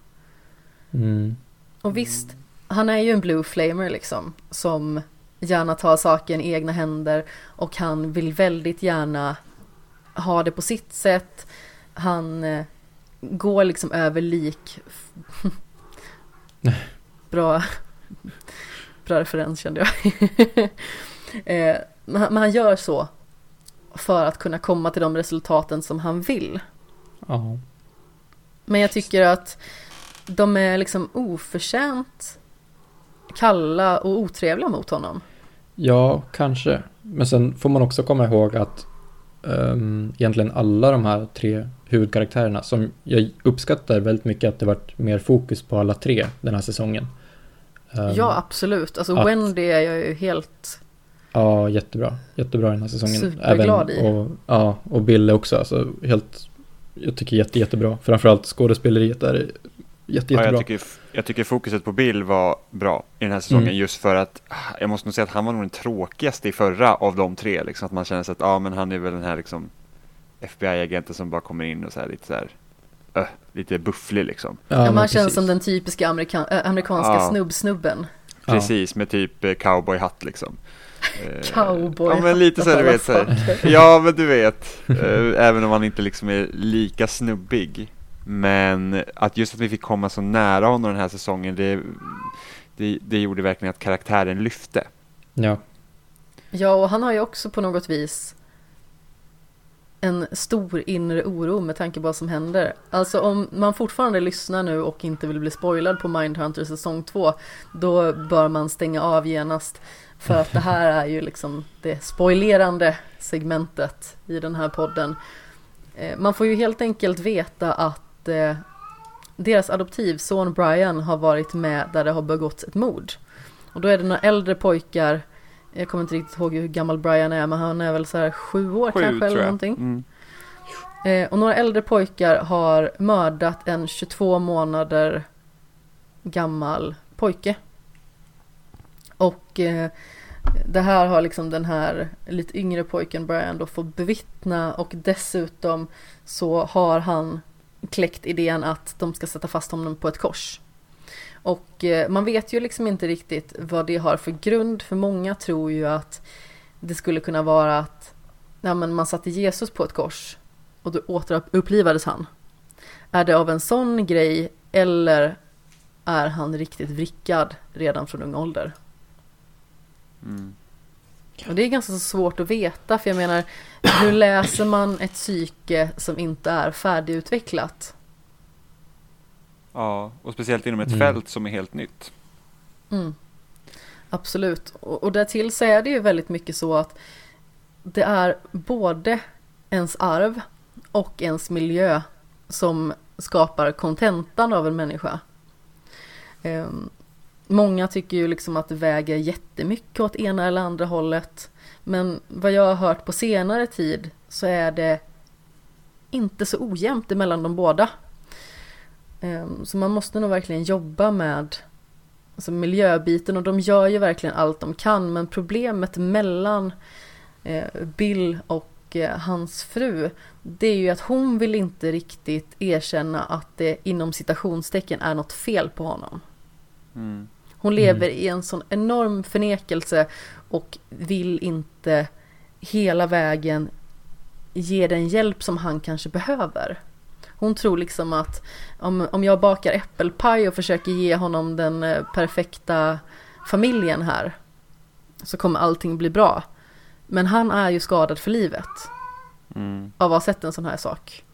Mm. Och visst, han är ju en blue flamer liksom, som gärna tar saken i egna händer och han vill väldigt gärna ha det på sitt sätt. Han eh, går liksom över lik. <laughs> bra, bra referens kände jag. <laughs> eh, men han- men han gör så för att kunna komma till de resultaten som han vill. Ja. Men jag tycker att de är liksom oförtjänt kalla och otrevliga mot honom. Ja, kanske. Men sen får man också komma ihåg att um, egentligen alla de här tre huvudkaraktärerna som jag uppskattar väldigt mycket att det varit mer fokus på alla tre den här säsongen. Ehm, Ja, absolut. Alltså att- Wendy är jag ju helt... Ja, jättebra. Jättebra den här säsongen. Superglad i. Och, ja, och Bille också. Alltså, helt, jag tycker jätte, jättebra. Framförallt skådespeleriet är jätte, Ja, jättebra. jag, tycker, jag tycker fokuset på Bill var bra i den här säsongen Mm. just för att ah, jag måste nog säga att han var nog den tråkigaste i förra av de tre. Liksom, att man känner sig att ja, men han är väl den här liksom, FBI-agenten som bara kommer in och så här, lite så här, öh, lite bufflig liksom. Ja, man känns som den typiska amerikan- äh, amerikanska Ja. snubb-snubben. Ja. Precis, med typ eh, cowboyhatt liksom. Eh, Cowboy. Ja, men lite så här, du vet så här. <laughs> Ja, men du vet. eh, även om han inte liksom är lika snubbig. Men att just att vi fick komma så nära honom den här säsongen, det, det, det gjorde verkligen att karaktären lyfte. Ja, Ja, och han har ju också på något vis en stor inre oro med tanke på vad som händer. Alltså om man fortfarande lyssnar nu och inte vill bli spoilad på Mindhunter säsong 2, då bör man stänga av genast. För att det här är ju liksom det spoilerande segmentet i den här podden. Eh, Man får ju helt enkelt veta att eh, deras adoptivson Brian har varit med där det har begåtts ett mord. Och då är det några äldre pojkar jag kommer inte riktigt ihåg hur gammal Brian är men han är väl så här sju år Sju, kanske eller någonting. Mm. Eh, och några äldre pojkar har mördat en 22 månader gammal pojke. Och eh, det här har liksom den här lite yngre pojken Brian då fått bevittna och dessutom så har han kläckt idén att de ska sätta fast honom på ett kors. Och eh, man vet ju liksom inte riktigt vad det har för grund för många tror ju att det skulle kunna vara att ja, men man satte Jesus på ett kors och då återupplivades han. Är det av en sån grej eller är han riktigt vrickad redan från ung ålder? Mm. Och det är ganska så svårt att veta för jag menar hur läser man ett psyke som inte är färdigutvecklat? Ja, och speciellt inom ett Mm. fält som är helt nytt. Mm. Absolut. Och, och därtill så är det ju väldigt mycket så att det är både ens arv och ens miljö som skapar kontentan av en människa. Ehm, många tycker ju liksom att det väger jättemycket åt ena eller andra hållet. Men vad jag har hört på senare tid så är det inte så ojämnt mellan de båda. Ehm, så man måste nog verkligen jobba med alltså miljöbiten och de gör ju verkligen allt de kan men problemet mellan eh, Bill och eh, hans fru, det är ju att hon vill inte riktigt erkänna att det inom citationstecken är något fel på honom. Mm. Hon lever i en sån enorm förnekelse och vill inte hela vägen ge den hjälp som han kanske behöver. Hon tror liksom att om, om jag bakar äppelpaj och försöker ge honom den eh, perfekta familjen här så kommer allting bli bra. Men han är ju skadad för livet Mm. av att ha sett en sån här sak.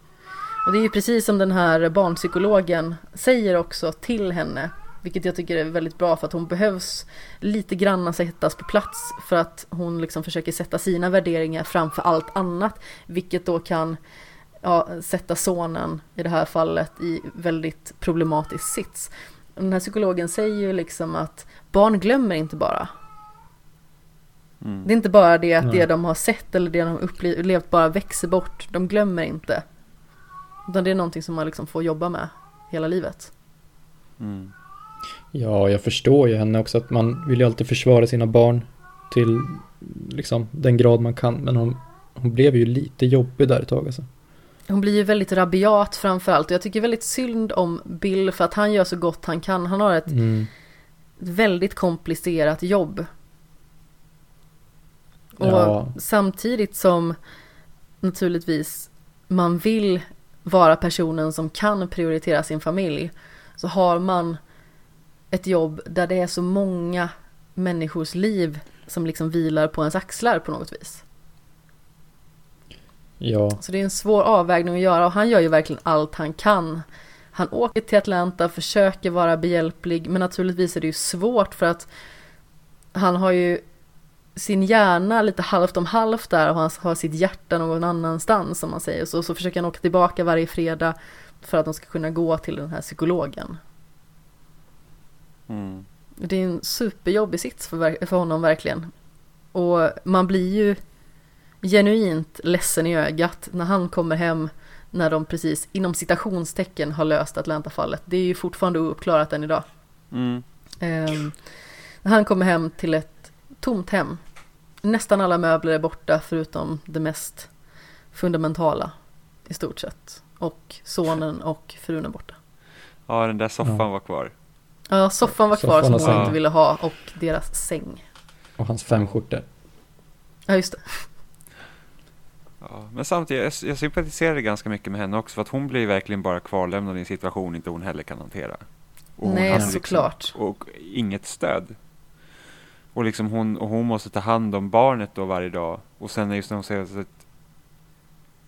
Och det är ju precis som den här barnpsykologen säger också till henne, vilket jag tycker är väldigt bra för att hon behövs lite granna sättas på plats för att hon liksom försöker sätta sina värderingar framför allt annat, vilket då kan ja, sätta sonen i det här fallet i väldigt problematisk sits. Den här psykologen säger ju liksom att barn glömmer inte bara. Mm. Det är inte bara det att det Nej. de har sett eller det de har upplevt bara växer bort. De glömmer inte. Utan det är någonting som man liksom får jobba med hela livet. Mm. Ja, jag förstår ju henne också att man vill ju alltid försvara sina barn till liksom den grad man kan. Men hon, hon blev ju lite jobbig där ett tag alltså. Hon blir ju väldigt rabiat framförallt och jag tycker väldigt synd om Bill för att han gör så gott han kan. Han har ett Mm. väldigt komplicerat jobb. Och Ja. samtidigt som naturligtvis man vill vara personen som kan prioritera sin familj så har man ett jobb där det är så många människors liv som liksom vilar på ens axlar på något vis. Ja, Så det är en svår avvägning att göra och han gör ju verkligen allt han kan. Han åker till Atlanta, försöker vara behjälplig men naturligtvis är det ju svårt för att han har ju sin hjärna lite halvt om halvt där och han har sitt hjärta någon annanstans som man säger. Så, så försöker han åka tillbaka varje fredag för att de ska kunna gå till den här psykologen. Mm. Det är en superjobbig sits för, för honom verkligen. Och man blir ju genuint ledsen i ögat när han kommer hem när de precis inom citationstecken har löst Atlanta-fallet. Det är ju fortfarande ouppklarat än idag. Mm. Ehm, när han kommer hem till ett tomt hem. Nästan alla möbler är borta förutom det mest fundamentala i stort sett. Och sonen och frun är borta. Ja, den där soffan Ja. var kvar. Ja, soffan var kvar Soffan som hon inte ville ha och deras säng. och hans fem skjortor. Ja, just det. Ja, men samtidigt, jag, jag sympatiserade ganska mycket med henne också för att hon blir verkligen bara kvarlämnad i en situation inte hon heller kan hantera. Och Nej, hade såklart. och inget stöd. Och liksom hon, och hon måste ta hand om barnet då varje dag. Och sen är just när hon säger att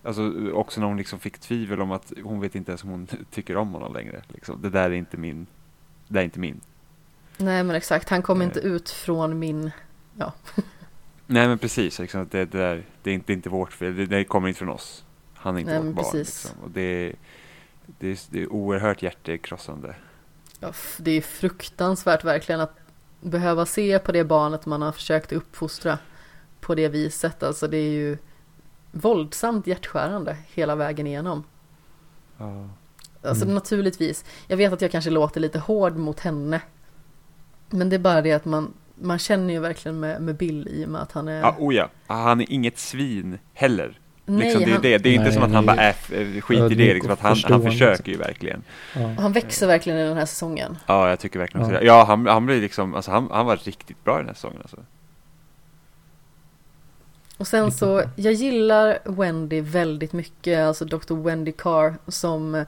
Alltså också när hon liksom fick tvivel om att hon vet inte ens om hon <laughs> tycker om honom längre. Liksom. Det där är inte min. Det är inte min. Nej men exakt, han kom Nej. inte ut från min... <laughs> Nej men precis, liksom, det, det, där, det, är inte, det är inte vårt fel. Det, det kommer inte från oss. Han är inte Nej, vårt barn. Liksom. Och det, är- det, är, det är oerhört hjärtekrossande. Ja, det är fruktansvärt verkligen att behöva se på det barnet man har försökt uppfostra på det viset. Alltså det är ju våldsamt hjärtskärande hela vägen igenom. Ja. Alltså Mm. naturligtvis, jag vet att jag kanske låter lite hård mot henne. Men det är bara det att man, man känner ju verkligen med, med Bill i och med att han är... Ja, oh ja. Han är inget svin heller. nej, liksom, det är, han, det. det är inte Nej, som att han är bara f- eh, skit i det. Liksom, att han, han förstående, försöker ju verkligen. Ja. han växer verkligen i den här säsongen. Ja, jag tycker verkligen också Ja. det. Ja, han, han blir liksom, alltså han, han var riktigt bra i den här säsongen alltså. Och sen så, jag gillar Wendy väldigt mycket, alltså Dr. Wendy Carr som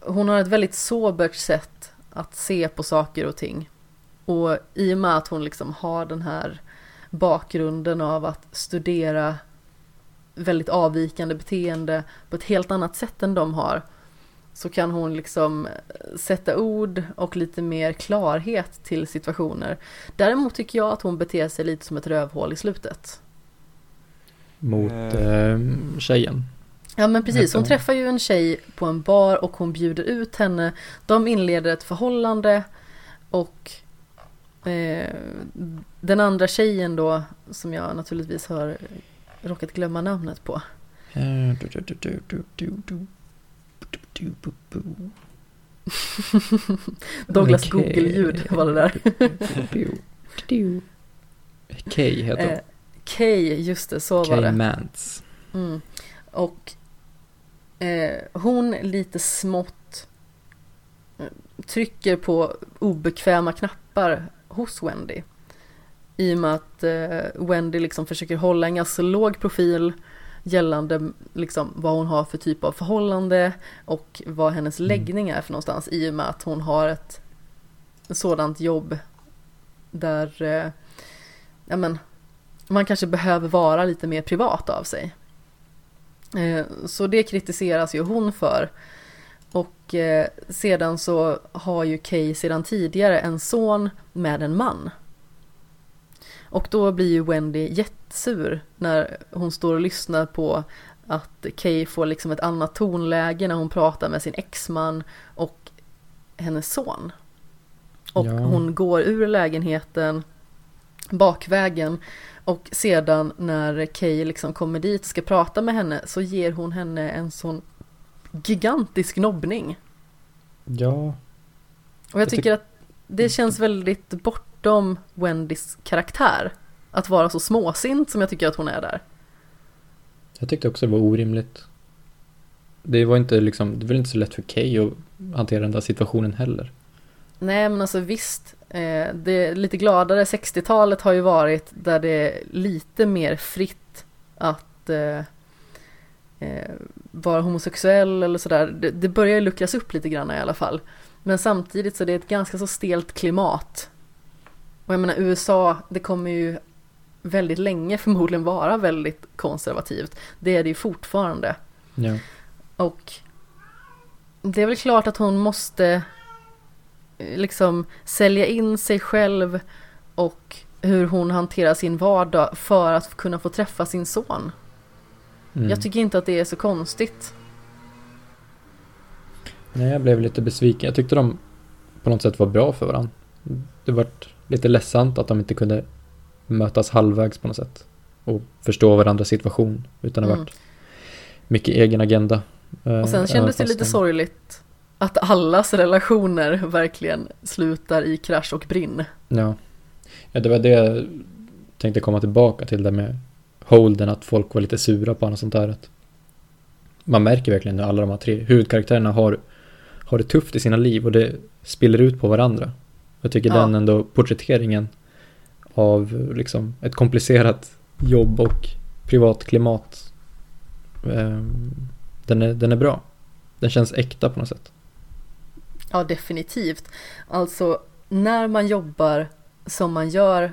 Hon har ett väldigt sobert sätt att se på saker och ting. Och i och med att hon liksom har den här bakgrunden av att studera väldigt avvikande beteende på ett helt annat sätt än de har så kan hon liksom sätta ord och lite mer klarhet till situationer. Däremot tycker jag att hon beter sig lite som ett rövhål i slutet. Mot Eh. eh, tjejen. Ja men precis, hon träffar ju en tjej på en bar och hon bjuder ut henne. De inleder ett förhållande och eh, den andra tjejen då, som jag naturligtvis har råkat glömma namnet på. <laughs> Douglas Okej. Google-ljud var det där. Kay heter hon. Eh, Kay, just det, så var Kay det. Mance. Mm. Och hon lite smått eh, trycker på obekväma knappar hos Wendy. I och med att eh, Wendy liksom försöker hålla en ganska låg profil gällande liksom vad hon har för typ av förhållande och vad hennes Mm. läggning är för någonstans i och med att hon har ett sådant jobb där eh, ja, men, man kanske behöver vara lite mer privat av sig. Eh, Så det kritiseras ju hon för. Och eh, sedan så har ju Kay sedan tidigare en son med en man. Och då blir ju Wendy jättesur när hon står och lyssnar på att Kay får liksom ett annat tonläge när hon pratar med sin exman och hennes son. Och Ja. hon går ur lägenheten bakvägen och sedan när Kay liksom kommer dit och ska prata med henne så ger hon henne en sån gigantisk nobbning. Ja, Och jag tycker att det känns väldigt bortom Wendys karaktär. Att vara så småsint som jag tycker att hon är där. jag tyckte också det var orimligt. Det var inte liksom, det var inte så lätt för Kay att hantera den där situationen heller. Nej men alltså visst, det lite gladare 60-talet har ju varit där det är lite mer fritt att eh, eh, vara homosexuell eller sådär. Det, det börjar ju luckras upp lite grann i alla fall. Men samtidigt så är det ett ganska så stelt klimat. Och jag menar USA, det kommer ju väldigt länge förmodligen vara väldigt konservativt. Det är det ju fortfarande. Ja, Och det är väl klart att hon måste eh, liksom sälja in sig själv och hur hon hanterar sin vardag för att kunna få träffa sin son. mm. Jag tycker inte att det är så konstigt. Nej, jag blev lite besviken. Jag tyckte de på något sätt var bra för varandra. Det var lite ledsamt att de inte kunde mötas halvvägs på något sätt. Och förstå varandras situation. Utan det Mm. varit mycket egen agenda. eh, Och sen kändes det lite sorgligt att allas relationer verkligen slutar i krasch och brinn. Ja. ja, det var det jag tänkte komma tillbaka till det med Holden, att folk var lite sura på honom och sånt där. Att man märker verkligen hur alla de här tre huvudkaraktärerna har, har det tufft i sina liv och det spiller ut på varandra. Jag tycker Ja. den ändå porträtteringen av liksom ett komplicerat jobb och privatklimat eh, den, är, den är bra. Den känns äkta på något sätt. Ja, definitivt. Alltså, när man jobbar som man gör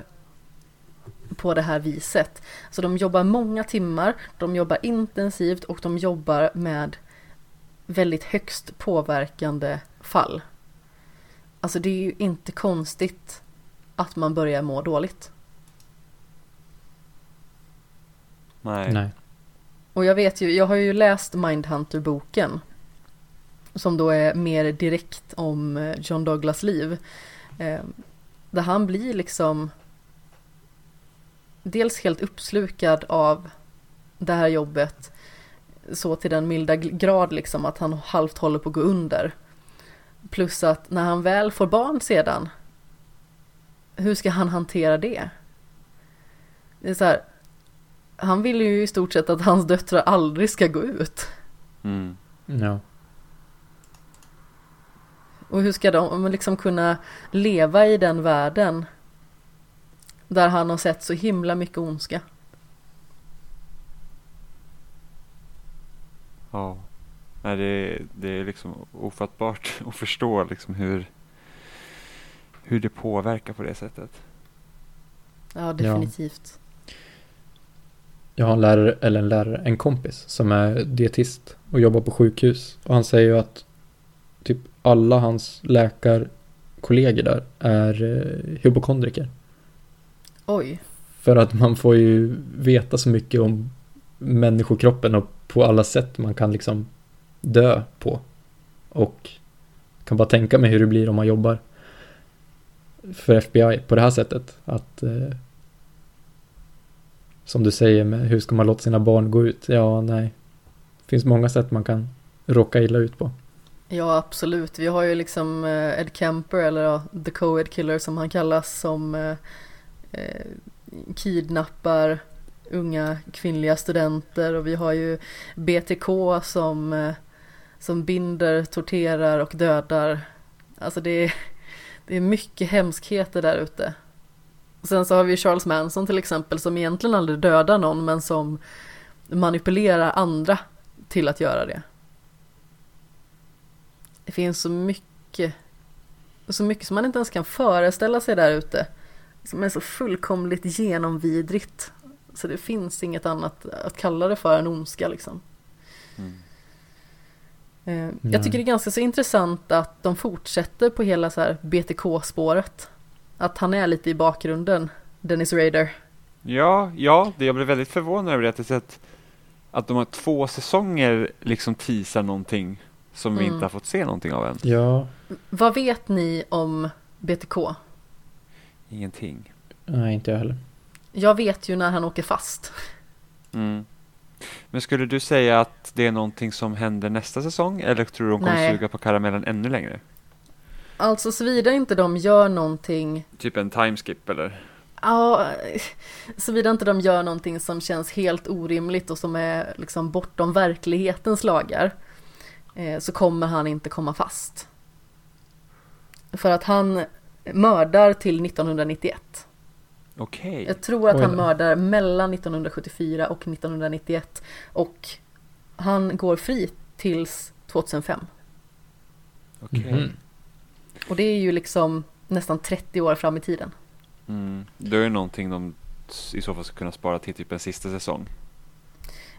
på det här viset. Så de jobbar många timmar, de jobbar intensivt och de jobbar med väldigt högst påverkande fall. Alltså det är ju inte konstigt att man börjar må dåligt. Nej. Nej. Och jag vet ju, jag har ju läst Mindhunter-boken. Som då är mer direkt om eh, John Douglas liv. Eh, där han blir liksom dels helt uppslukad av det här jobbet. Så till den milda grad liksom att han halvt håller på att gå under. Plus att när han väl får barn sedan. Hur ska han hantera det? Det är så här, han vill ju i stort sett att hans döttrar aldrig ska gå ut. Mm. Ja. Och hur ska de liksom kunna leva i den världen där han har sett så himla mycket ondska? Ja. Nej, det, det är liksom ofattbart <laughs> att förstå liksom hur, hur det påverkar på det sättet. Ja, definitivt. Jag har en lärare, eller en lärare, en kompis som är dietist och jobbar på sjukhus. Och han säger ju att alla hans läkarkollegor där är eh, hypokondriker. Oj. För att man får ju veta så mycket om människokroppen och på alla sätt man kan liksom dö på. Och kan bara tänka mig hur det blir om man jobbar för FBI på det här sättet. Att eh, som du säger med hur ska man låta sina barn gå ut? Ja, nej. Det finns många sätt man kan råka illa ut på. Ja, absolut. Vi har ju liksom eh, Ed Kemper, eller ja, The Co-Ed Killer som han kallas, som eh, eh, kidnappar unga kvinnliga studenter och vi har ju BTK som, eh, som binder, torterar och dödar. Alltså det är, det är mycket hemskheter där ute. Sen så har vi Charles Manson till exempel som egentligen aldrig dödar någon men som manipulerar andra till att göra det. Det finns så mycket, så mycket som man inte ens kan föreställa sig där ute. Som är så fullkomligt genomvidrigt. Så det finns inget annat att kalla det för än ondska liksom. Mm. Eh. Jag tycker det är ganska så intressant att de fortsätter på hela så här BTK-spåret. Att han är lite i bakgrunden, Dennis Rader. Ja, ja, det jag blev väldigt förvånad över det att, att, att de har två säsonger liksom teasar någonting som vi Mm. inte har fått se någonting av än. Ja, Vad vet ni om BTK? Ingenting. nej inte jag heller. Jag vet ju när han åker fast. Mm. Men skulle du säga att det är någonting som händer nästa säsong eller tror du de kommer Nej. suga på karamellen ännu längre? Alltså såvida inte de gör någonting Typ en timeskip eller? Ja, <laughs> såvida inte de gör någonting som känns helt orimligt och som är liksom bortom verklighetens lagar så kommer han inte komma fast. För att han mördar till 1991. Okej. Jag tror att Oj han mördar mellan 1974 och 1991 och han går fri tills 2005. Okej. Mhm. Och det är ju liksom nästan 30 år fram i tiden. Mm. Då är det någonting de i så fall ska kunna spara till typ en sista säsong.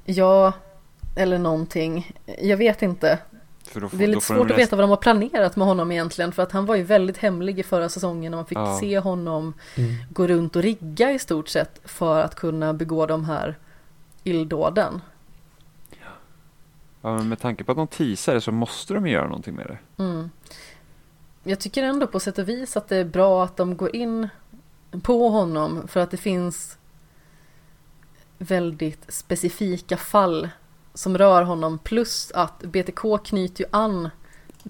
Ja, eller någonting. Jag vet inte. För då får, Det är lite svårt att rest- veta vad de har planerat med honom egentligen för att han var ju väldigt hemlig i förra säsongen och man fick Ja. se honom Mm. gå runt och rigga i stort sett för att kunna begå de här illdåden. Ja, men med tanke på att de teasar det så måste de ju göra någonting med det. Mm. Jag tycker ändå på sätt och vis att det är bra att de går in på honom för att det finns väldigt specifika fall som rör honom plus att BTK knyter ju an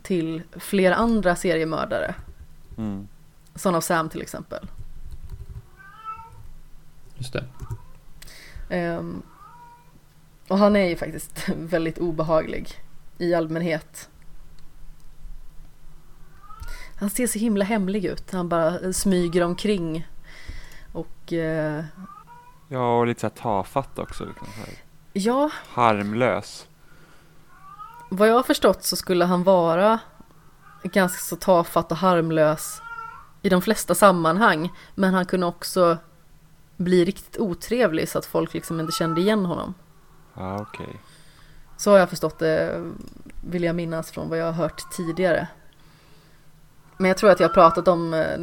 till flera andra seriemördare. Mm. Son of Sam till exempel. Just det. Ehm, och han är ju faktiskt <laughs> väldigt obehaglig i allmänhet. Han ser så himla hemlig ut. Han bara smyger omkring. Och eh, Ja, och lite så här tafatt också. Liksom. Ja, Harmlös. vad jag har förstått så skulle han vara ganska så tafatt och harmlös i de flesta sammanhang. Men han kunde också bli riktigt otrevlig så att folk liksom inte kände igen honom. Ja, okej. Så har jag förstått det, vill jag minnas från vad jag har hört tidigare. Men jag tror att jag har pratat om eh,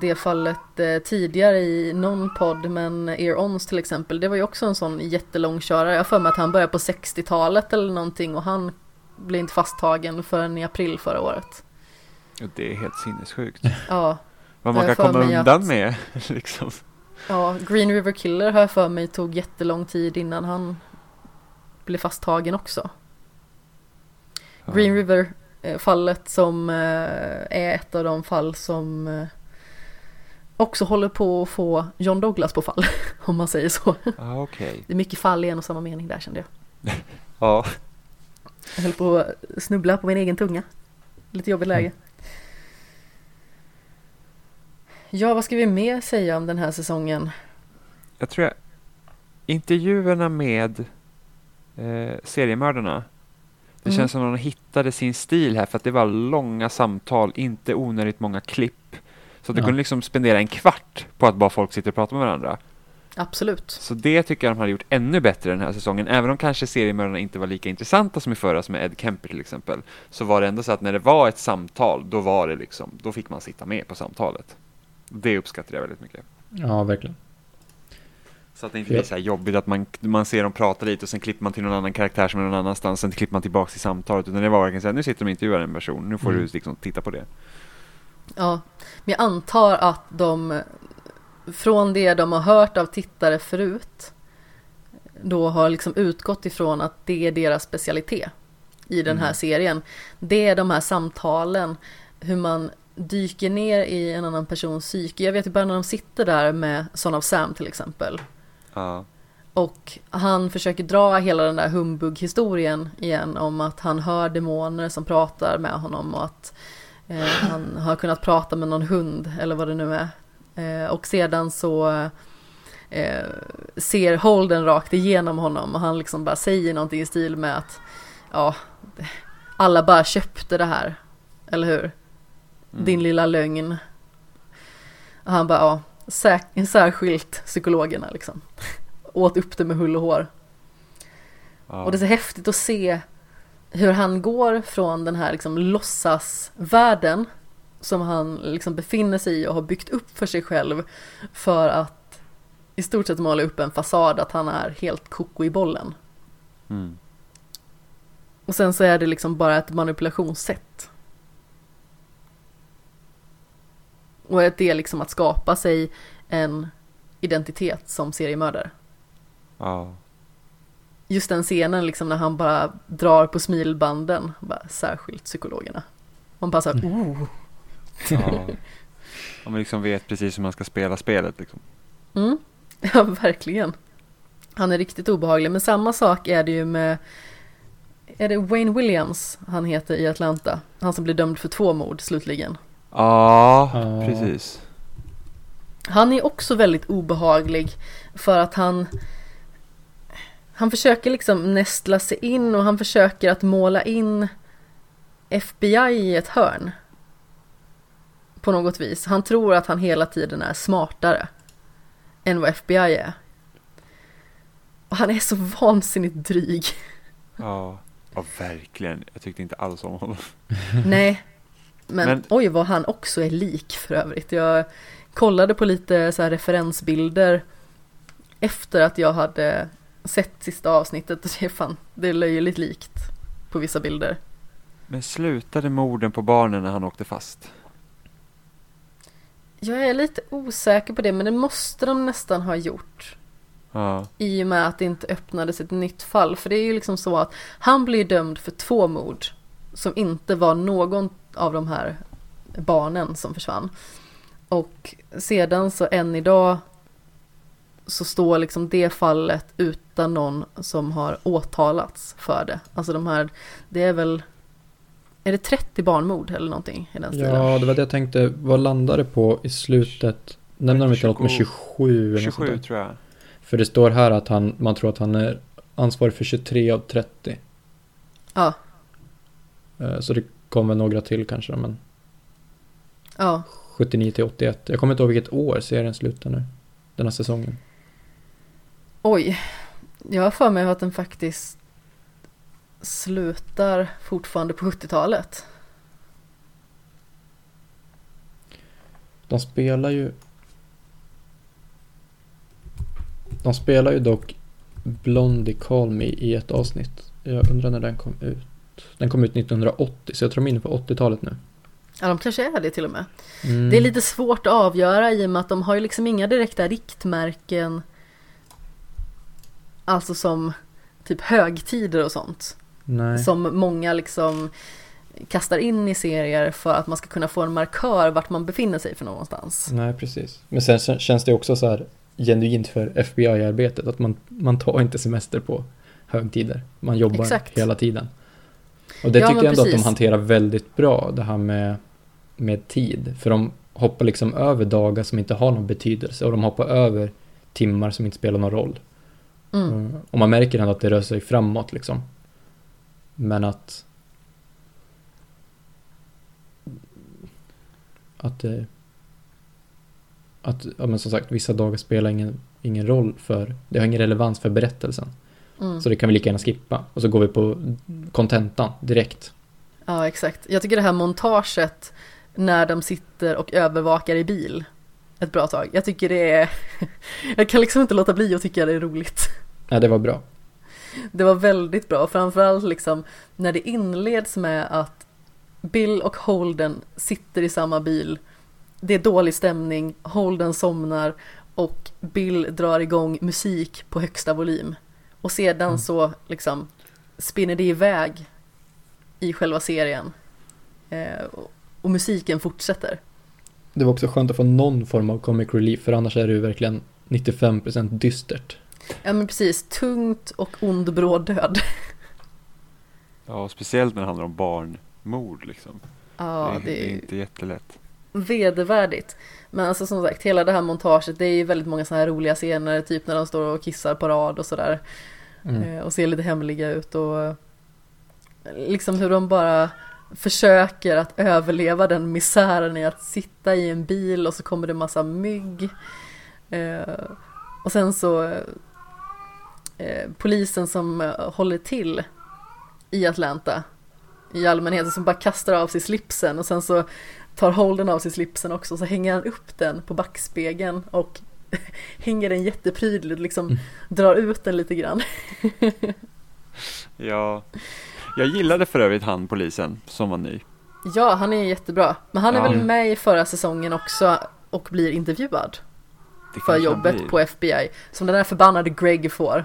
det fallet eh, tidigare i någon podd, men Ear Ons till exempel, det var ju också en sån jättelång körare. Jag har för mig att han började på 60-talet eller någonting och han blev inte fasttagen förrän i april förra året. Det är helt sinnessjukt. Ja, Vad man kan komma undan att- med. <laughs> liksom. ja, Green River Killer har jag för mig tog jättelång tid innan han blev fasttagen också. Green River fallet som eh, är ett av de fall som eh, också håller på att få John Douglas på fall, <laughs> om man säger så. Ja, okej. Det är mycket fall i en och samma mening där kände jag. <laughs> Ja. Jag höll på att snubbla på min egen tunga. Lite jobbigt läge. Ja, vad ska vi mer säga om den här säsongen? Jag tror jag intervjuerna med eh, seriemördarna. Det Mm. känns som att de hittade sin stil här för att det var långa samtal, inte onödigt många klipp. Så att du Ja. kunde liksom spendera en kvart på att bara folk sitter och pratar med varandra. Absolut. Så det tycker jag de hade gjort ännu bättre den här säsongen. Även om kanske seriemördarna inte var lika intressanta som i förra, som med Ed Kemper till exempel. Så var det ändå så att när det var ett samtal, då var det liksom, då fick man sitta med på samtalet. Det uppskattade jag väldigt mycket. Ja, verkligen. Så att det inte blir så här jobbigt att man, man ser dem prata lite och sen klipper man till någon annan karaktär som är någon annanstans, sen klipper man tillbaka till samtalet. Utan det var verkligen så här, nu sitter de och intervjuar en person, nu får Mm. du liksom titta på det. Ja, men jag antar att de från det de har hört av tittare förut då har liksom utgått ifrån att det är deras specialitet i den här Mm. serien. Det är de här samtalen, hur man dyker ner i en annan persons psyke. Jag vet ju bara när de sitter där med Son of Sam till exempel. Ja. Och han försöker dra hela den där humbug-historien igen om att han hör demoner som pratar med honom och att eh, han har kunnat prata med någon hund eller vad det nu är. Eh, och sedan så eh, ser Holden rakt igenom honom och han liksom bara säger någonting i stil med att ja, alla bara köpte det här, eller hur? Mm. Din lilla lögn. Och han bara, ja, sär, särskilt psykologerna liksom. Åt upp det med hull och hår. Ja. Och det är så häftigt att se hur han går från den här liksom låtsasvärlden som han liksom befinner sig i och har byggt upp för sig själv för att i stort sett måla upp en fasad att han är helt koko i bollen. Mm. Och sen så är det liksom bara ett manipulationssätt. Och att det är liksom att skapa sig en identitet som seriemördare. Ja. Just den scenen liksom när han bara drar på smilbanden, bara, särskilt psykologerna. Man bara såhär, oh. ja. Om man liksom vet precis hur man ska spela spelet liksom. Mm. <laughs> Ja, verkligen. Han är riktigt obehaglig, men samma sak är det ju med är det Wayne Williams han heter i Atlanta? Han som blir dömd för två mord slutligen. Ja, precis. Han är också väldigt obehaglig för att han han försöker liksom nästla sig in och han försöker att måla in FBI i ett hörn. På något vis. Han tror att han hela tiden är smartare än vad FBI är. Och han är så vansinnigt dryg. Ja. ja, verkligen. Jag tyckte inte alls om honom. Nej. Men, Men- oj vad han också är lik för övrigt. Jag kollade på lite så referensbilder efter att jag hade sett sista avsnittet och det är fan, det är löjligt likt på vissa bilder. Men slutade morden på barnen när han åkte fast? Jag är lite osäker på det men det måste de nästan ha gjort. Ja, I och med att det inte öppnades ett nytt fall. För det är ju liksom så att han blir dömd för två mord. Som inte var någon av de här barnen som försvann. Och sedan så än idag så står liksom det fallet utan någon som har åtalats för det. Alltså de här, det är väl, är det 30 barnmord eller någonting i den stilen? Ja, det var det jag tänkte. Vad landar det på i slutet? Nämner de inte något med 27 eller något sånt 27 där? tror jag. För det står här att han, man tror att han är ansvarig för 23 av 30. Ja, Eh, Så det kommer några till kanske, men ja. 79 till 81. Jag kommer inte ihåg vilket år serien slutar nu. Den här säsongen. Oj, jag har för mig att den faktiskt slutar fortfarande på 70-talet. De spelar ju... De spelar ju dock Blondie Call Me i ett avsnitt. Jag undrar när den kom ut. Den kom ut 1980, så jag tror de är inne på 80-talet nu. Ja, de kanske är det till och med. Mm. Det är lite svårt att avgöra i och med att de har ju liksom inga direkta riktmärken. Alltså som typ högtider och sånt. Nej. Som många liksom kastar in i serier för att man ska kunna få en markör vart man befinner sig för någonstans. Nej, precis. Men sen sen känns det också så här genuint för FBI-arbetet. Att man, man tar inte semester på högtider. Man jobbar Exakt. hela tiden. Och det Ja, tycker jag ändå att precis. de hanterar väldigt bra, det här med, med tid. För de hoppar liksom över dagar som inte har någon betydelse och de hoppar över timmar som inte spelar någon roll. Mm. Mm. Och man märker ändå att det rör sig framåt liksom. Men att... Att det... Att, ja men som sagt, vissa dagar spelar ingen, ingen roll för... Det har ingen relevans för berättelsen. Mm. Så det kan vi lika gärna skippa. Och så går vi på kontentan direkt. Ja, exakt. Jag tycker det här montaget när de sitter och övervakar i bil ett bra tag. Jag tycker det är... <laughs> Jag kan liksom inte låta bli att tycka det är roligt. Ja, det var bra. Det var väldigt bra, framförallt liksom när det inleds med att Bill och Holden sitter i samma bil. Det är dålig stämning, Holden somnar och Bill drar igång musik på högsta volym. Och sedan Mm. så liksom spinner det iväg i själva serien. Eh, och, och musiken fortsätter. Det var också skönt att få någon form av comic relief, för annars är det ju verkligen 95% dystert. Ja men precis, tungt och ond bråd död. <laughs> Ja, speciellt när det handlar om barnmord liksom. Ja, det, det är är inte jättelätt. vedervärdigt. Men alltså som sagt, hela det här montaget, det är ju väldigt många sådana här roliga scener, typ när de står och kissar på rad och sådär. Mm. Eh, och ser lite hemliga ut och liksom hur de bara försöker att överleva den misären i att sitta i en bil och så kommer det massa mygg. Eh, Och sen så eh, polisen som eh, håller till i Atlanta i allmänhet som bara kastar av sig slipsen och sen så tar Holden av sig slipsen också så hänger han upp den på backspegeln och <laughs> hänger den jätteprydligt liksom Mm. drar ut den lite grann. <laughs> Ja, jag gillade för övrigt han polisen som var ny. Ja, han är jättebra. Men han är Ja. väl med i förra säsongen också och blir intervjuad för jobbet på FBI. Som den där förbannade Greg får.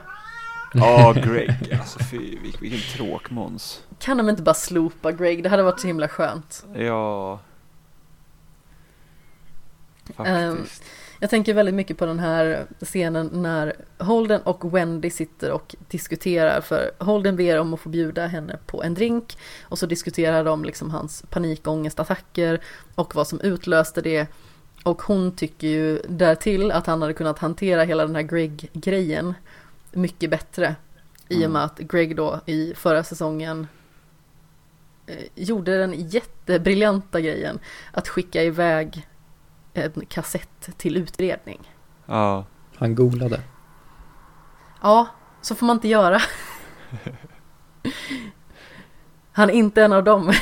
Ja, <laughs> Greg. Alltså fy, vil- vilken tråkmåns. Kan de inte bara slopa Greg? Det hade varit så himla skönt. Ja. Ehm, Faktiskt. Jag tänker väldigt mycket på den här scenen när Holden och Wendy sitter och diskuterar för Holden ber om att få bjuda henne på en drink och så diskuterar de liksom hans panikångestattacker och vad som utlöste det och hon tycker ju därtill att han hade kunnat hantera hela den här Greg-grejen mycket bättre i och Mm. med att Greg då i förra säsongen eh, gjorde den jättebriljanta grejen att skicka iväg en kassett till utredning. Ja. Han golade. Ja, så får man inte göra. <laughs> Han är inte en av dem.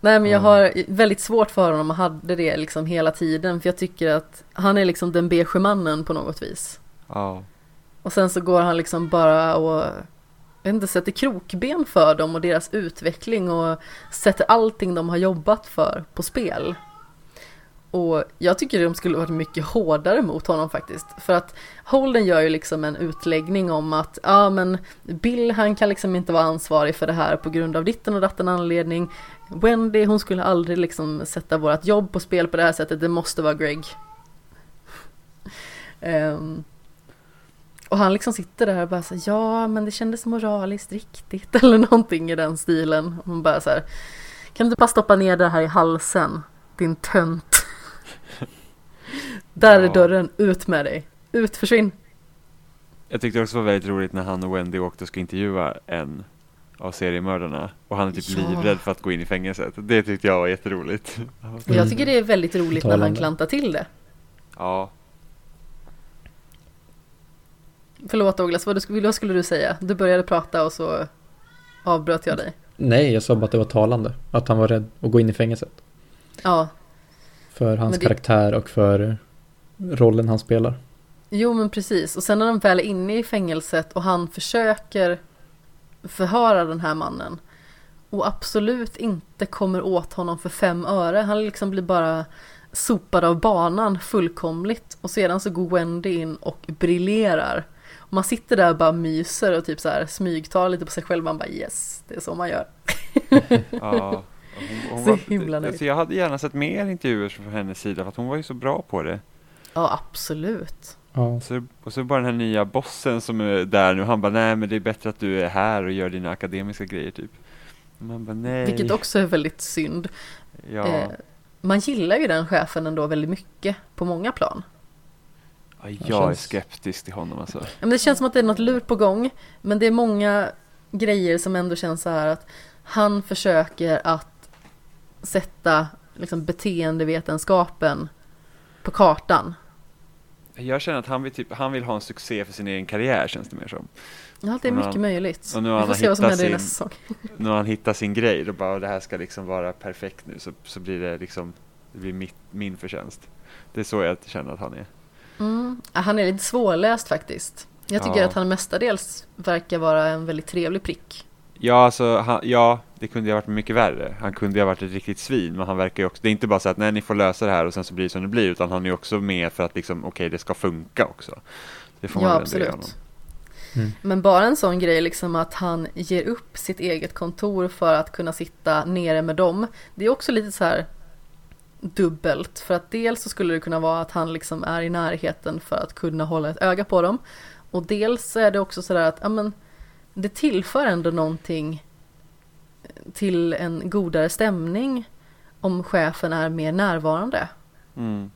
Nej men jag Ja. har väldigt svårt för honom och hade det liksom hela tiden för jag tycker att han är liksom den beige mannen på något vis. Ja. Och sen så går han liksom bara och inte, sätter krokben för dem och deras utveckling och sätter allting de har jobbat för på spel. Och jag tycker de skulle varit mycket hårdare mot honom faktiskt. För att Holden gör ju liksom en utläggning om att ja men Bill han kan liksom inte vara ansvarig för det här på grund av ditten och datten anledning. Wendy hon skulle aldrig liksom sätta vårat jobb på spel på det här sättet, det måste vara Greg. um, <laughs> och han liksom sitter där och bara så här, ja men det kändes moraliskt riktigt <laughs> eller någonting i den stilen. Och man bara så här, kan du inte bara stoppa ner det här i halsen, din tönt. <laughs> där är Ja. dörren, ut med dig. Ut, försvinn. Jag tyckte också det var väldigt roligt när han och Wendy åkte och ska intervjua en av seriemördarna och han är typ Ja. livrädd för att gå in i fängelset. Det tyckte jag var jätteroligt. Och jag tycker det är väldigt roligt när han Talande. klantar till det. Ja, Förlåt Douglas, vad, du, vad skulle du säga? Du började prata och så avbröt jag dig. Nej, jag sa bara att det var talande. Att han var rädd att gå in i fängelset. Ja, För hans det- karaktär och för rollen han spelar. Jo men precis, och sen när de väl är inne i fängelset och han försöker förhöra den här mannen och absolut inte kommer åt honom för fem öre. Han liksom blir bara sopad av banan fullkomligt och sedan så går Wendy in och briljerar. Man sitter där och bara myser och typ så här smygtar lite på sig själv. Man bara yes, det är så man gör. <laughs> ja. Hon, <laughs> hon Så var, himla nöjd. alltså jag hade gärna sett mer intervjuer från hennes sida för att hon var ju så bra på det. Ja, absolut. Ja, Så, och så bara den här nya bossen som är där nu, han bara nej men det är bättre att du är här och gör dina akademiska grejer typ. Och Man bara nej. Vilket också är väldigt synd. Ja, Eh, man gillar ju den chefen ändå väldigt mycket på många plan. Ja, jag känns- är skeptisk till honom alltså. Men det känns som att det är något lurt på gång. Men det är många grejer som ändå känns så här att han försöker att sätta liksom, beteendevetenskapen på kartan. Jag känner att han vill, typ, han vill ha en succé för sin egen karriär känns det mer som. Ja, det är mycket han- möjligt. och nu Vi har får han se vad som händer i sin- nästa säsong. <laughs> Nu har han hittat sin grej, då bara det här ska liksom vara perfekt nu så, så blir det liksom, det blir mitt, min förtjänst. Det är så jag känner att han är. Mm. Ja, Han är lite svårläst faktiskt. Jag tycker Ja. att han mestadels verkar vara en väldigt trevlig prick. Ja, alltså, han, ja, det kunde ju ha varit mycket värre. Han kunde ju ha varit ett riktigt svin, men han verkar ju också, det är inte bara så att nej, ni får lösa det här och sen så blir det som det blir, utan han är ju också med för att liksom, okej, det ska funka också. Det får man Ja, ge honom. absolut. Mm. Men bara en sån grej liksom att han ger upp sitt eget kontor för att kunna sitta nere med dem. Det är också lite så här. Dubbelt. För att dels så skulle det kunna vara att han liksom är i närheten för att kunna hålla ett öga på dem. Och dels är det också sådär att, ja men, det tillför ändå någonting till en godare stämning om chefen är mer närvarande. Mm.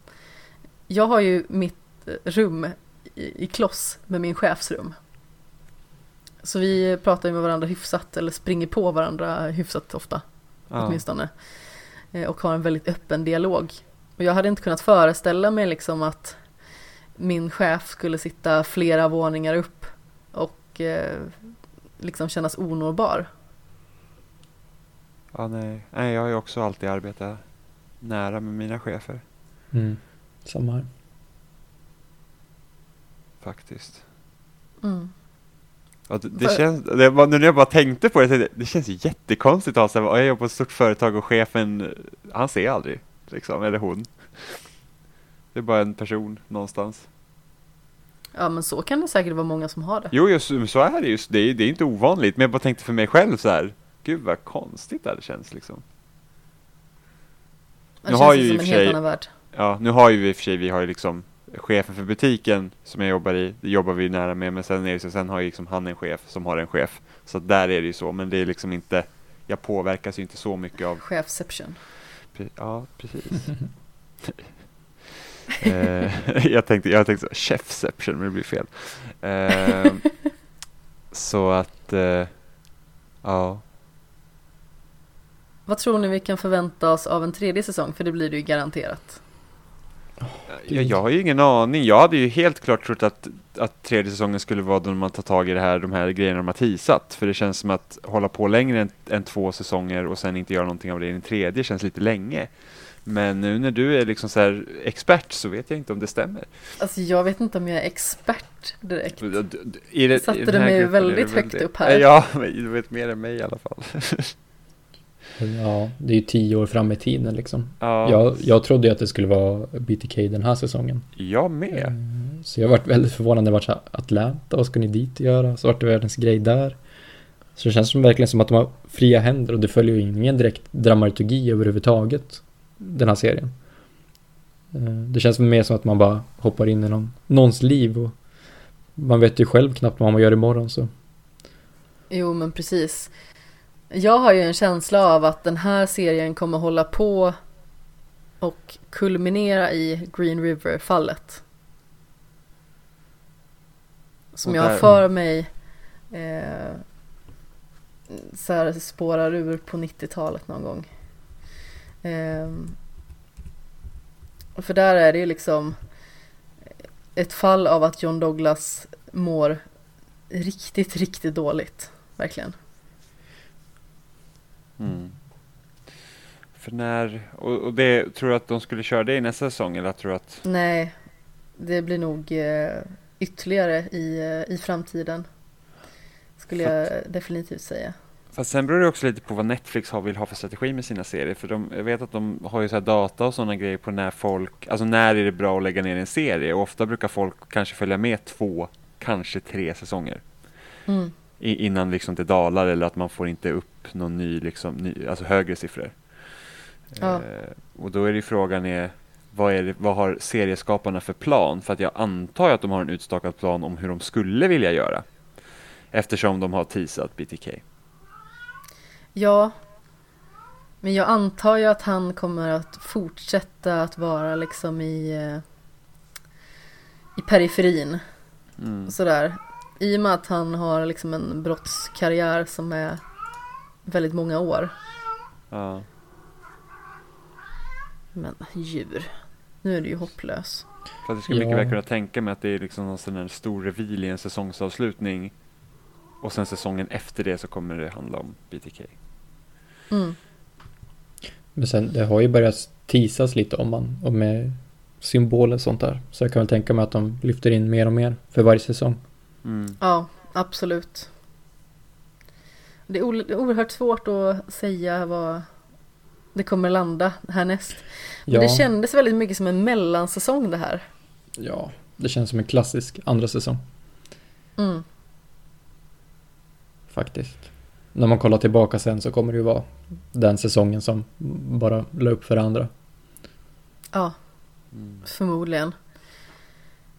Jag har ju mitt rum i, i kloss med min chefsrum. Så vi pratar med varandra hyfsat eller springer på varandra hyfsat ofta Ja. åtminstone. Eh, Och har en väldigt öppen dialog. Och jag hade inte kunnat föreställa mig liksom att min chef skulle sitta flera våningar upp och eh, liksom kännas onåbar. Ja, nej. nej, jag har ju också alltid arbetat nära med mina chefer Mm. Samma här. faktiskt. Mm. Ja, det, För- känns, det nu när jag bara tänkte på det, tänkte, det känns ju jättekonstigt att ha jag jobbar på ett stort företag och chefen, han ser aldrig, liksom, eller hon. Det är bara en person någonstans. Ja men så kan det säkert vara många som har det. Jo, just, så är det just, det är, det är inte ovanligt, men jag bara tänkte för mig själv så här, gud vad konstigt det känns liksom. Det Nu känns har ju ju som en helt annan värld. Ja, nu har ju vi i och för sig, vi har ju liksom chefen för butiken som jag jobbar i, det jobbar vi nära med, men sen är det så, sen har ju liksom han en chef som har en chef. Så där är det ju så, men det är liksom inte, jag påverkas ju inte så mycket av, Chefception. ja precis. <laughs> eh, jag tänkte, jag tänkte så, chefception, men det blir fel. Eh, så att, eh, ja. Vad tror ni vi kan förvänta oss av en tredje säsong? För det blir det ju garanterat. Jag, jag har ju ingen aning. Jag hade ju helt klart trott att, att tredje säsongen skulle vara då man tar tag i det här, de här grejerna de har teasat. För det känns som att hålla på längre än, än två säsonger och sen inte göra någonting av det i den tredje känns lite länge. Men nu när du är liksom så expert så vet jag inte om det stämmer. Alltså jag vet inte om jag är expert direkt. D- d- d- det, Satte du mig väldigt väl högt upp här. Ja, <laughs> men du vet mer än mig i alla fall. <laughs> Ja, det är ju tio år fram i tiden liksom. Ja, Jag, jag trodde ju att det skulle vara BTK den här säsongen. jag med. Eh, Så jag varit väldigt förvånad när det var så här, Atlanta, vad ska ni dit göra? Så vart det världens grej där. Så det känns som verkligen som att de har fria händer och det följer ju ingen direkt dramaturgi överhuvudtaget. Den här serien. Eh, Det känns mer som att man bara hoppar in i någon, någons liv och man vet ju själv knappt vad man gör imorgon så. Jo men precis. Jag har ju en känsla av att den här serien kommer hålla på och kulminera i Green River-fallet. Som jag har för mig eh, så här spårar ur på 90-talet någon gång. Eh, för där är det ju liksom ett fall av att John Douglas mår riktigt, riktigt dåligt. Verkligen. Mm. För när, och, och det, tror du att de skulle köra det i nästa säsong eller tror du att Nej, det blir nog eh, ytterligare i, eh, i framtiden. Skulle jag definitivt säga. Fast sen beror det också lite på vad Netflix har, vill ha för strategi med sina serier. För de, jag vet att de har ju så data och sådana grejer på när folk, alltså när är det bra att lägga ner en serie? Och ofta brukar folk kanske följa med två, kanske tre säsonger. Mm. Innan liksom det dalar eller att man får inte upp någon ny, liksom, ny alltså högre siffror. Ja. Eh, och då är det frågan är, vad, är det, vad har serieskaparna för plan? För att jag antar att de har en utstakad plan om hur de skulle vilja göra. Eftersom de har teasat BTK. Ja, men jag antar ju att han kommer att fortsätta att vara liksom i, eh, i periferin. Mm. Sådär. I och med att han har liksom en brottskarriär som är väldigt många år. Ja. Men djur, nu är du ju hopplös. För att det skulle mycket Ja. väl kunna tänka mig att det är liksom någon sån här stor reveal i en säsongsavslutning. Och sen säsongen efter det så kommer det handla om BTK. Mm. Men sen det har ju börjat teasas lite om man och med symboler och sånt där. Så jag kan väl tänka mig att de lyfter in mer och mer för varje säsong. Mm. Ja, absolut. Det är o- det är oerhört svårt att säga vad det kommer landa härnäst. Men Ja, det kändes väldigt mycket som en mellansäsong det här. ja, det känns som en klassisk andra säsong Mm. faktiskt. När man kollar tillbaka sen så kommer det ju vara den säsongen som bara la upp för andra. Ja, Mm. förmodligen.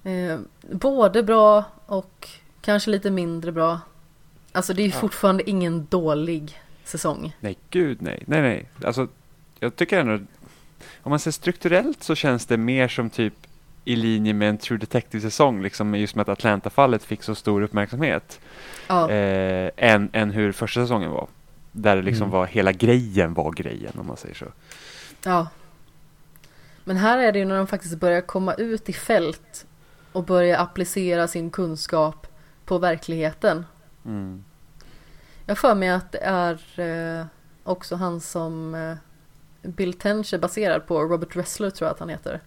Eh, både bra och kanske lite mindre bra. Alltså det är ju Ja. fortfarande ingen dålig säsong. Nej, gud nej. Nej, nej. Alltså, jag tycker ändå, om man ser strukturellt så känns det mer som typ i linje med en True Detective-säsong, liksom just med att Atlanta-fallet fick så stor uppmärksamhet, Ja, eh, än, än hur första säsongen var. Där det liksom Mm. var, hela grejen var grejen, om man säger så. ja. Men här är det ju när de faktiskt börjar komma ut i fält och börjar applicera sin kunskap på verkligheten. Mm. Jag för mig att det är eh, också han som eh, Bill Tench är baserad på, Robert Ressler tror jag att han heter.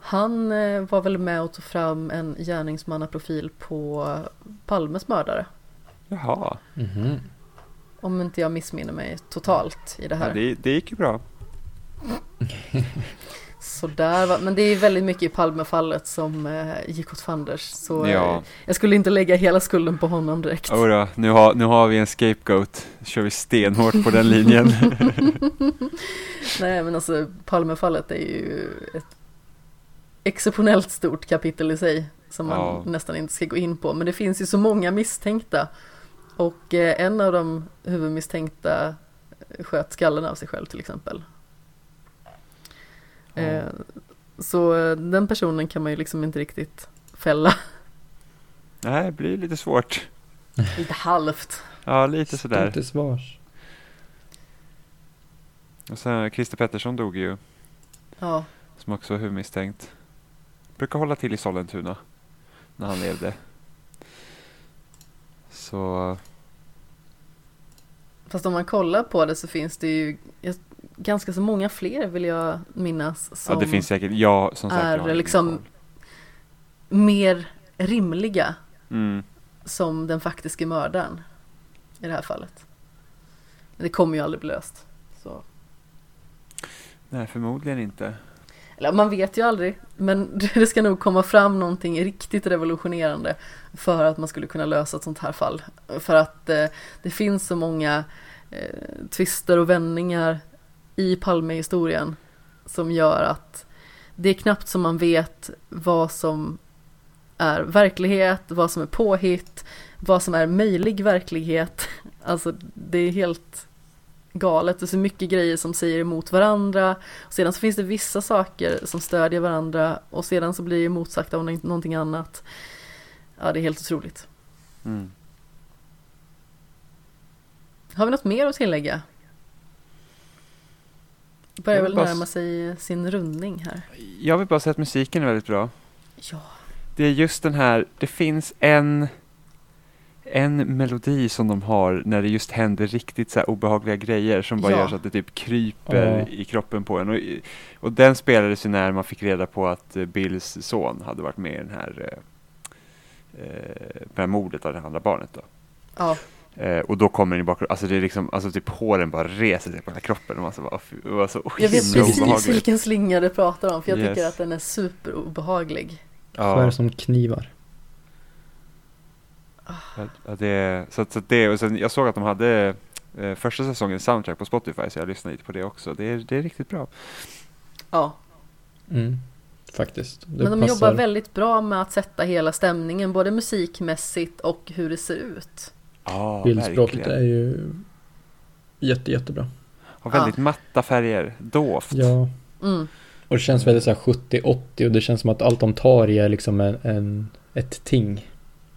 Han eh, var väl med och tog fram en gärningsmannaprofil på Palmes mördare. Jaha, Mhm. Om inte jag missminner mig totalt i det ja, här. det, det gick ju bra. <laughs> Sådär va. Men det är väldigt mycket i Palmefallet som eh, gick åt fanders. Så eh, Ja, jag skulle inte lägga hela skulden på honom direkt. Jodå, nu har, nu har vi en scapegoat. kör vi stenhårt på den linjen. <laughs> Nej men alltså Palmefallet är ju ett exceptionellt stort kapitel i sig som man Ja. nästan inte ska gå in på. Men det finns ju så många misstänkta. Och eh, en av de huvudmisstänkta sköt skallen av sig själv till exempel. Eh, så eh, den personen kan man ju liksom inte riktigt fälla. Nej, det blir lite svårt. Lite halvt. Ja, lite Stå sådär. till svars. Och sen Christer Pettersson dog ju, Ja, som också var huvudmisstänkt. Brukar hålla till i Sollentuna när han levde. Så, fast om man kollar på det så finns det ju jag- ganska så många fler vill jag minnas. Som ja det finns säkert, ja som sagt. är liksom- mer rimliga Mm. som den faktiska mördaren i det här fallet. Men det kommer ju aldrig bli löst. Så. Nej, förmodligen inte. Eller man vet ju aldrig, men <laughs> det ska nog komma fram någonting riktigt revolutionerande för att man skulle kunna lösa ett sånt här fall. För att eh, det finns så många eh, twister och vändningar i Palmehistorien som gör att det är knappt som man vet vad som är verklighet, vad som är påhitt, vad som är möjlig verklighet. <laughs> Alltså det är helt galet. Det är så mycket grejer som säger emot varandra. Och sedan så finns det vissa saker som stödjer varandra och sedan så blir det motsagt av nå- någonting annat. Ja, det är helt otroligt. Mm. Har vi något mer att tillägga? Börjar väl bara närma sig sin rundning här. Jag vill bara säga att musiken är väldigt bra. Ja. Det är just den här, det finns en en melodi som de har när det just händer riktigt så obehagliga grejer som bara Ja. gör så att det typ kryper Ja. i kroppen på en. Och, och den spelades ju när man fick reda på att eh, Bills son hade varit med i den här, eh, eh, det här mordet av det andra barnet. Då. Ja, Eh, och då kommer den i bakgrunden, alltså det är liksom, alltså typ håren bara reser sig på hela kroppen och man så bara, det var så jag vet precis obehagligt. vilken slinga du pratar om för jag tycker Yes. att den är superobehaglig. Skär Ja, som knivar. ja, det, så, så det, och sen, jag såg att de hade eh, första säsongens soundtrack på Spotify så jag lyssnade lite på det också. Det är, det är riktigt bra. Ja, Mm. Faktiskt. Det men de passar. jobbar väldigt bra med att sätta hela stämningen, både musikmässigt och hur det ser ut. Ja, Bildspråket är ju jätte, jättebra. Och väldigt matta färger, dovt. Ja. Mm. Och det känns väldigt så här 70-80 och det känns som att allt de tar i är liksom en, en, ett ting.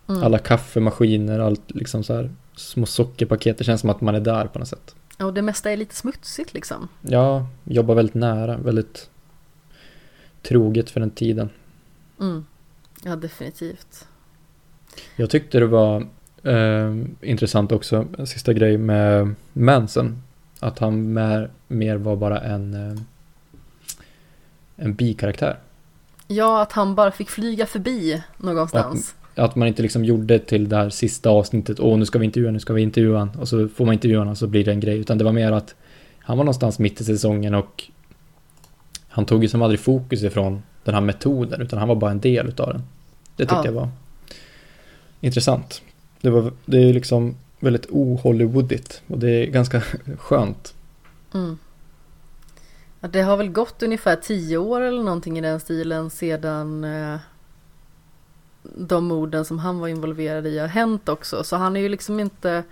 Mm. Alla kaffemaskiner, allt liksom så här små sockerpaket. Det känns som att man är där på något sätt. Och det mesta är lite smutsigt liksom. Ja, jobbar väldigt nära, väldigt troget för den tiden. Mm. Ja, definitivt. Jag tyckte det var eh, intressant också, sista grej med Manson. Att han mer, mer var bara en, eh, en bikaraktär. Ja, att han bara fick flyga förbi någonstans. Att man inte liksom gjorde till det här sista avsnittet, åh nu ska vi intervjua, nu ska vi intervjua han. Och så får man intervjua honom och så blir det en grej. Utan det var mer att han var någonstans mitt i säsongen och han tog ju som aldrig fokus ifrån den här metoden, utan han var bara en del utav den. Det tyckte Ja. jag var intressant. Det, var, det är liksom väldigt ohollywoodigt och det är ganska <laughs> skönt. Mm. Ja, det har väl gått ungefär tio år eller någonting i den stilen sedan eh, de morden som han var involverad i har hänt också. Så han är ju liksom inte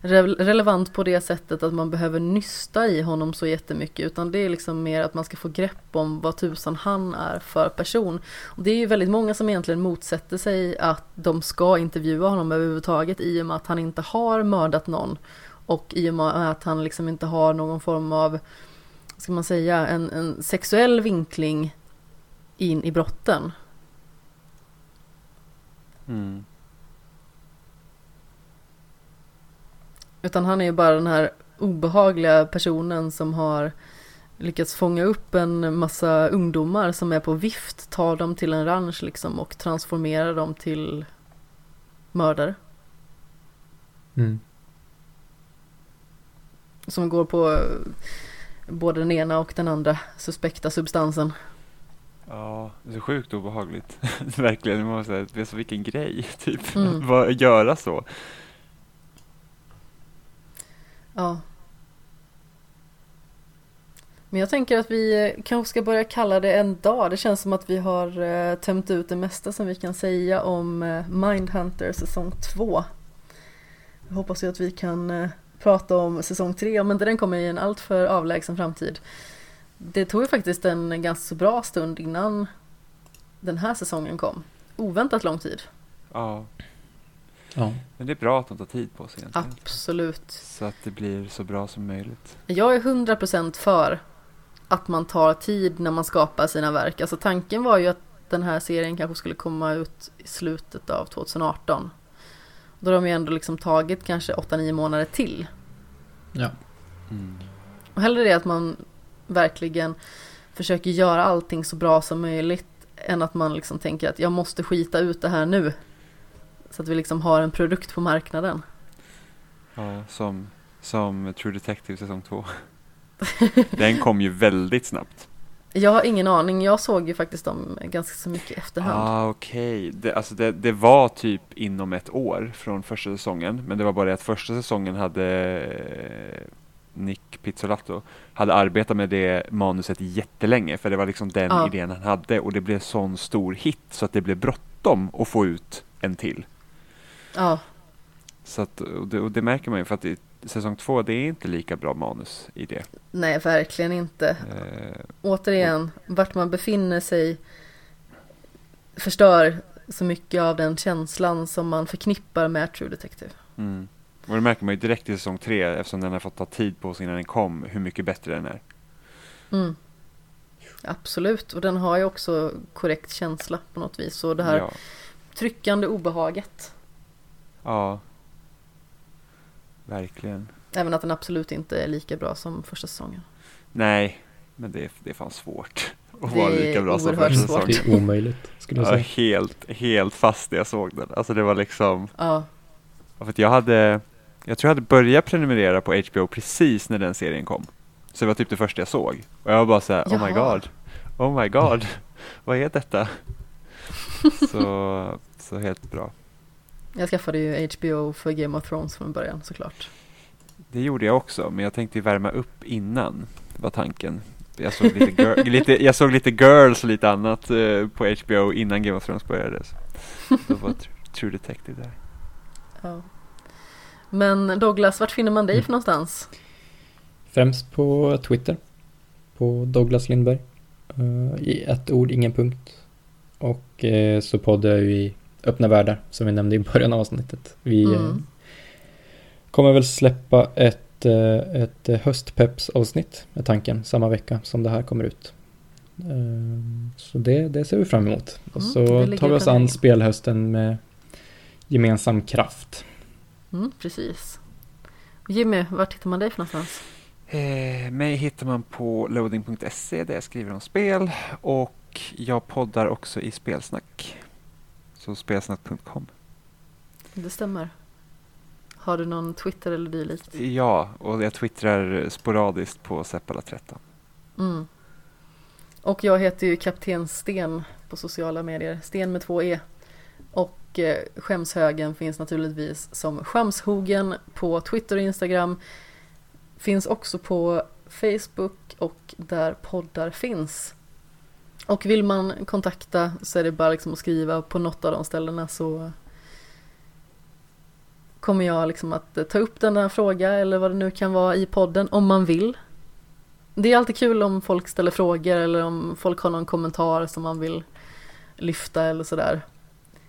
re- relevant på det sättet att man behöver nysta i honom så jättemycket utan det är liksom mer att man ska få grepp om vad tusan han är för person. Och det är ju väldigt många som egentligen motsätter sig att de ska intervjua honom överhuvudtaget i och med att han inte har mördat någon och i och med att han liksom inte har någon form av, ska man säga, en, en sexuell vinkling in i brotten. Mm. Utan han är ju bara den här obehagliga personen som har lyckats fånga upp en massa ungdomar som är på vift, tar dem till en ranch liksom och transformerar dem till mördare. Mm. Som går på eh, både den ena och den andra suspekta substansen. Ja, det är så sjukt obehagligt. <laughs> Verkligen, man måste säga, så vilken grej, <laughs> typ. Mm. Vad, göra så. Ja. Men jag tänker att vi eh, kanske ska börja kalla det en dag. Det känns som att vi har eh, tömt ut det mesta som vi kan säga om eh, Mindhunter säsong 2. Jag hoppas ju att vi kan prata om säsong 3 om inte den kommer i en alltför avlägsen framtid. Det tog ju faktiskt en ganska så bra stund innan den här säsongen kom. Oväntat lång tid. Ja, Ja. men det är bra att de tar tid på sig egentligen. Absolut. Så att det blir så bra som möjligt. Jag är 100% för att man tar tid när man skapar sina verk. Alltså tanken var ju att den här serien kanske skulle komma ut i slutet av 2018. Då har de ju ändå liksom tagit kanske 8-9 månader till. ja. Mm. Och hellre det att man verkligen försöker göra allting så bra som möjligt än att man liksom tänker att jag måste skita ut det här nu. Så att vi liksom har en produkt på marknaden. Ja, som, som True Detective säsong två. <laughs> Den kom ju väldigt snabbt. Jag har ingen aning, jag såg ju faktiskt dem ganska så mycket i efterhand. Ah, okej. Det, alltså det, det var typ inom ett år från första säsongen. Men det var bara det att första säsongen hade eh, Nick Pizzolatto hade arbetat med det manuset jättelänge. För det var liksom den Ja. idén han hade. Och det blev sån stor hit så att det blev bråttom att få ut en till. Ja, Så att, och, det, och det märker man ju för att i säsong två det är inte lika bra manus i det. nej verkligen inte. Eh, återigen, vart man befinner sig förstör så mycket av den känslan som man förknippar med True Detective. mm. Och det märker man ju direkt i säsong tre eftersom den har fått ta tid på sig innan den kom hur mycket bättre den är. Mm. Absolut, och den har ju också korrekt känsla på något vis. Och det här Ja. tryckande obehaget. Ja. Verkligen. Även att den absolut inte är lika bra som första säsongen. Nej, men det, är- det är fan svårt att Det vara lika bra som första svårt. Det säsongen. är omöjligt, skulle jag Jag var säga. helt, helt fast när jag såg den. Alltså det var liksom, Ja, ja, för att jag hade, jag tror jag hade börjat prenumerera på HBO precis när den serien kom. Så det var typ det första jag såg. Och jag var bara såhär, oh my god, oh my god, vad är detta? <laughs> så, så helt bra. Jag skaffade ju HBO för Game of Thrones från början såklart. Det gjorde jag också, men jag tänkte värma upp innan, var tanken. Jag såg lite, gir- <laughs> lite, jag såg lite Girls och lite annat eh, på HBO innan Game of Thrones började. Då var Tr- True Detective där. Ja. Men Douglas, vart finner man dig för någonstans? Främst på Twitter. På Douglas Lindberg. Eh, I ett ord, ingen punkt. Och eh, så poddar jag ju i Öppna världar som vi nämnde i början av avsnittet. Vi eh, Mm. kommer väl släppa ett, eh, ett eh, höstpeps-avsnitt med tanken samma vecka som det här kommer ut. Så det, det ser vi fram emot. Och Mm, så tar vi oss an spelhösten med gemensam kraft. Mm, precis. Jimmy, vart hittar man dig för någonstans? Eh, mig hittar man på loading.se där jag skriver om spel och jag poddar också i Spelsnack. Så spelsnack.com. Det stämmer. Har du någon Twitter eller dylikt? Ja, och jag twittrar sporadiskt på Seppala13. Mm. Och jag heter ju Kapten Sten på sociala medier. Sten med två E. Och eh, skämshögen finns naturligtvis som Skamshogen på Twitter och Instagram. Finns också på Facebook och där poddar finns. Och vill man kontakta så är det bara liksom att skriva på något av de ställena så kommer jag liksom att eh, ta upp denna fråga, eller vad det nu kan vara i podden om man vill. Det är alltid kul om folk ställer frågor eller om folk har någon kommentar som man vill lyfta eller sådär.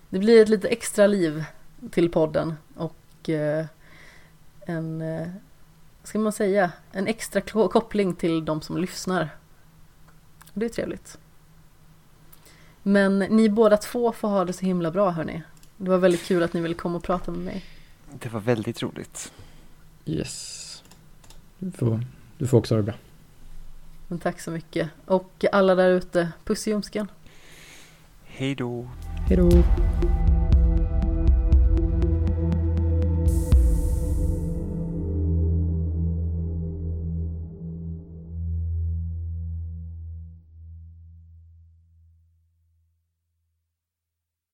Det blir ett lite extra liv till podden och eh, en, eh, ska man säga, en extra koppling till de som lyssnar. Det är trevligt. Men ni båda två får ha det så himla bra hörni. Det var väldigt kul att ni ville komma och prata med mig. Det var väldigt roligt. Yes. Du får, du får också ha det bra. Men tack så mycket. Och alla där ute, puss i ljumsken. Hej då. Hej då.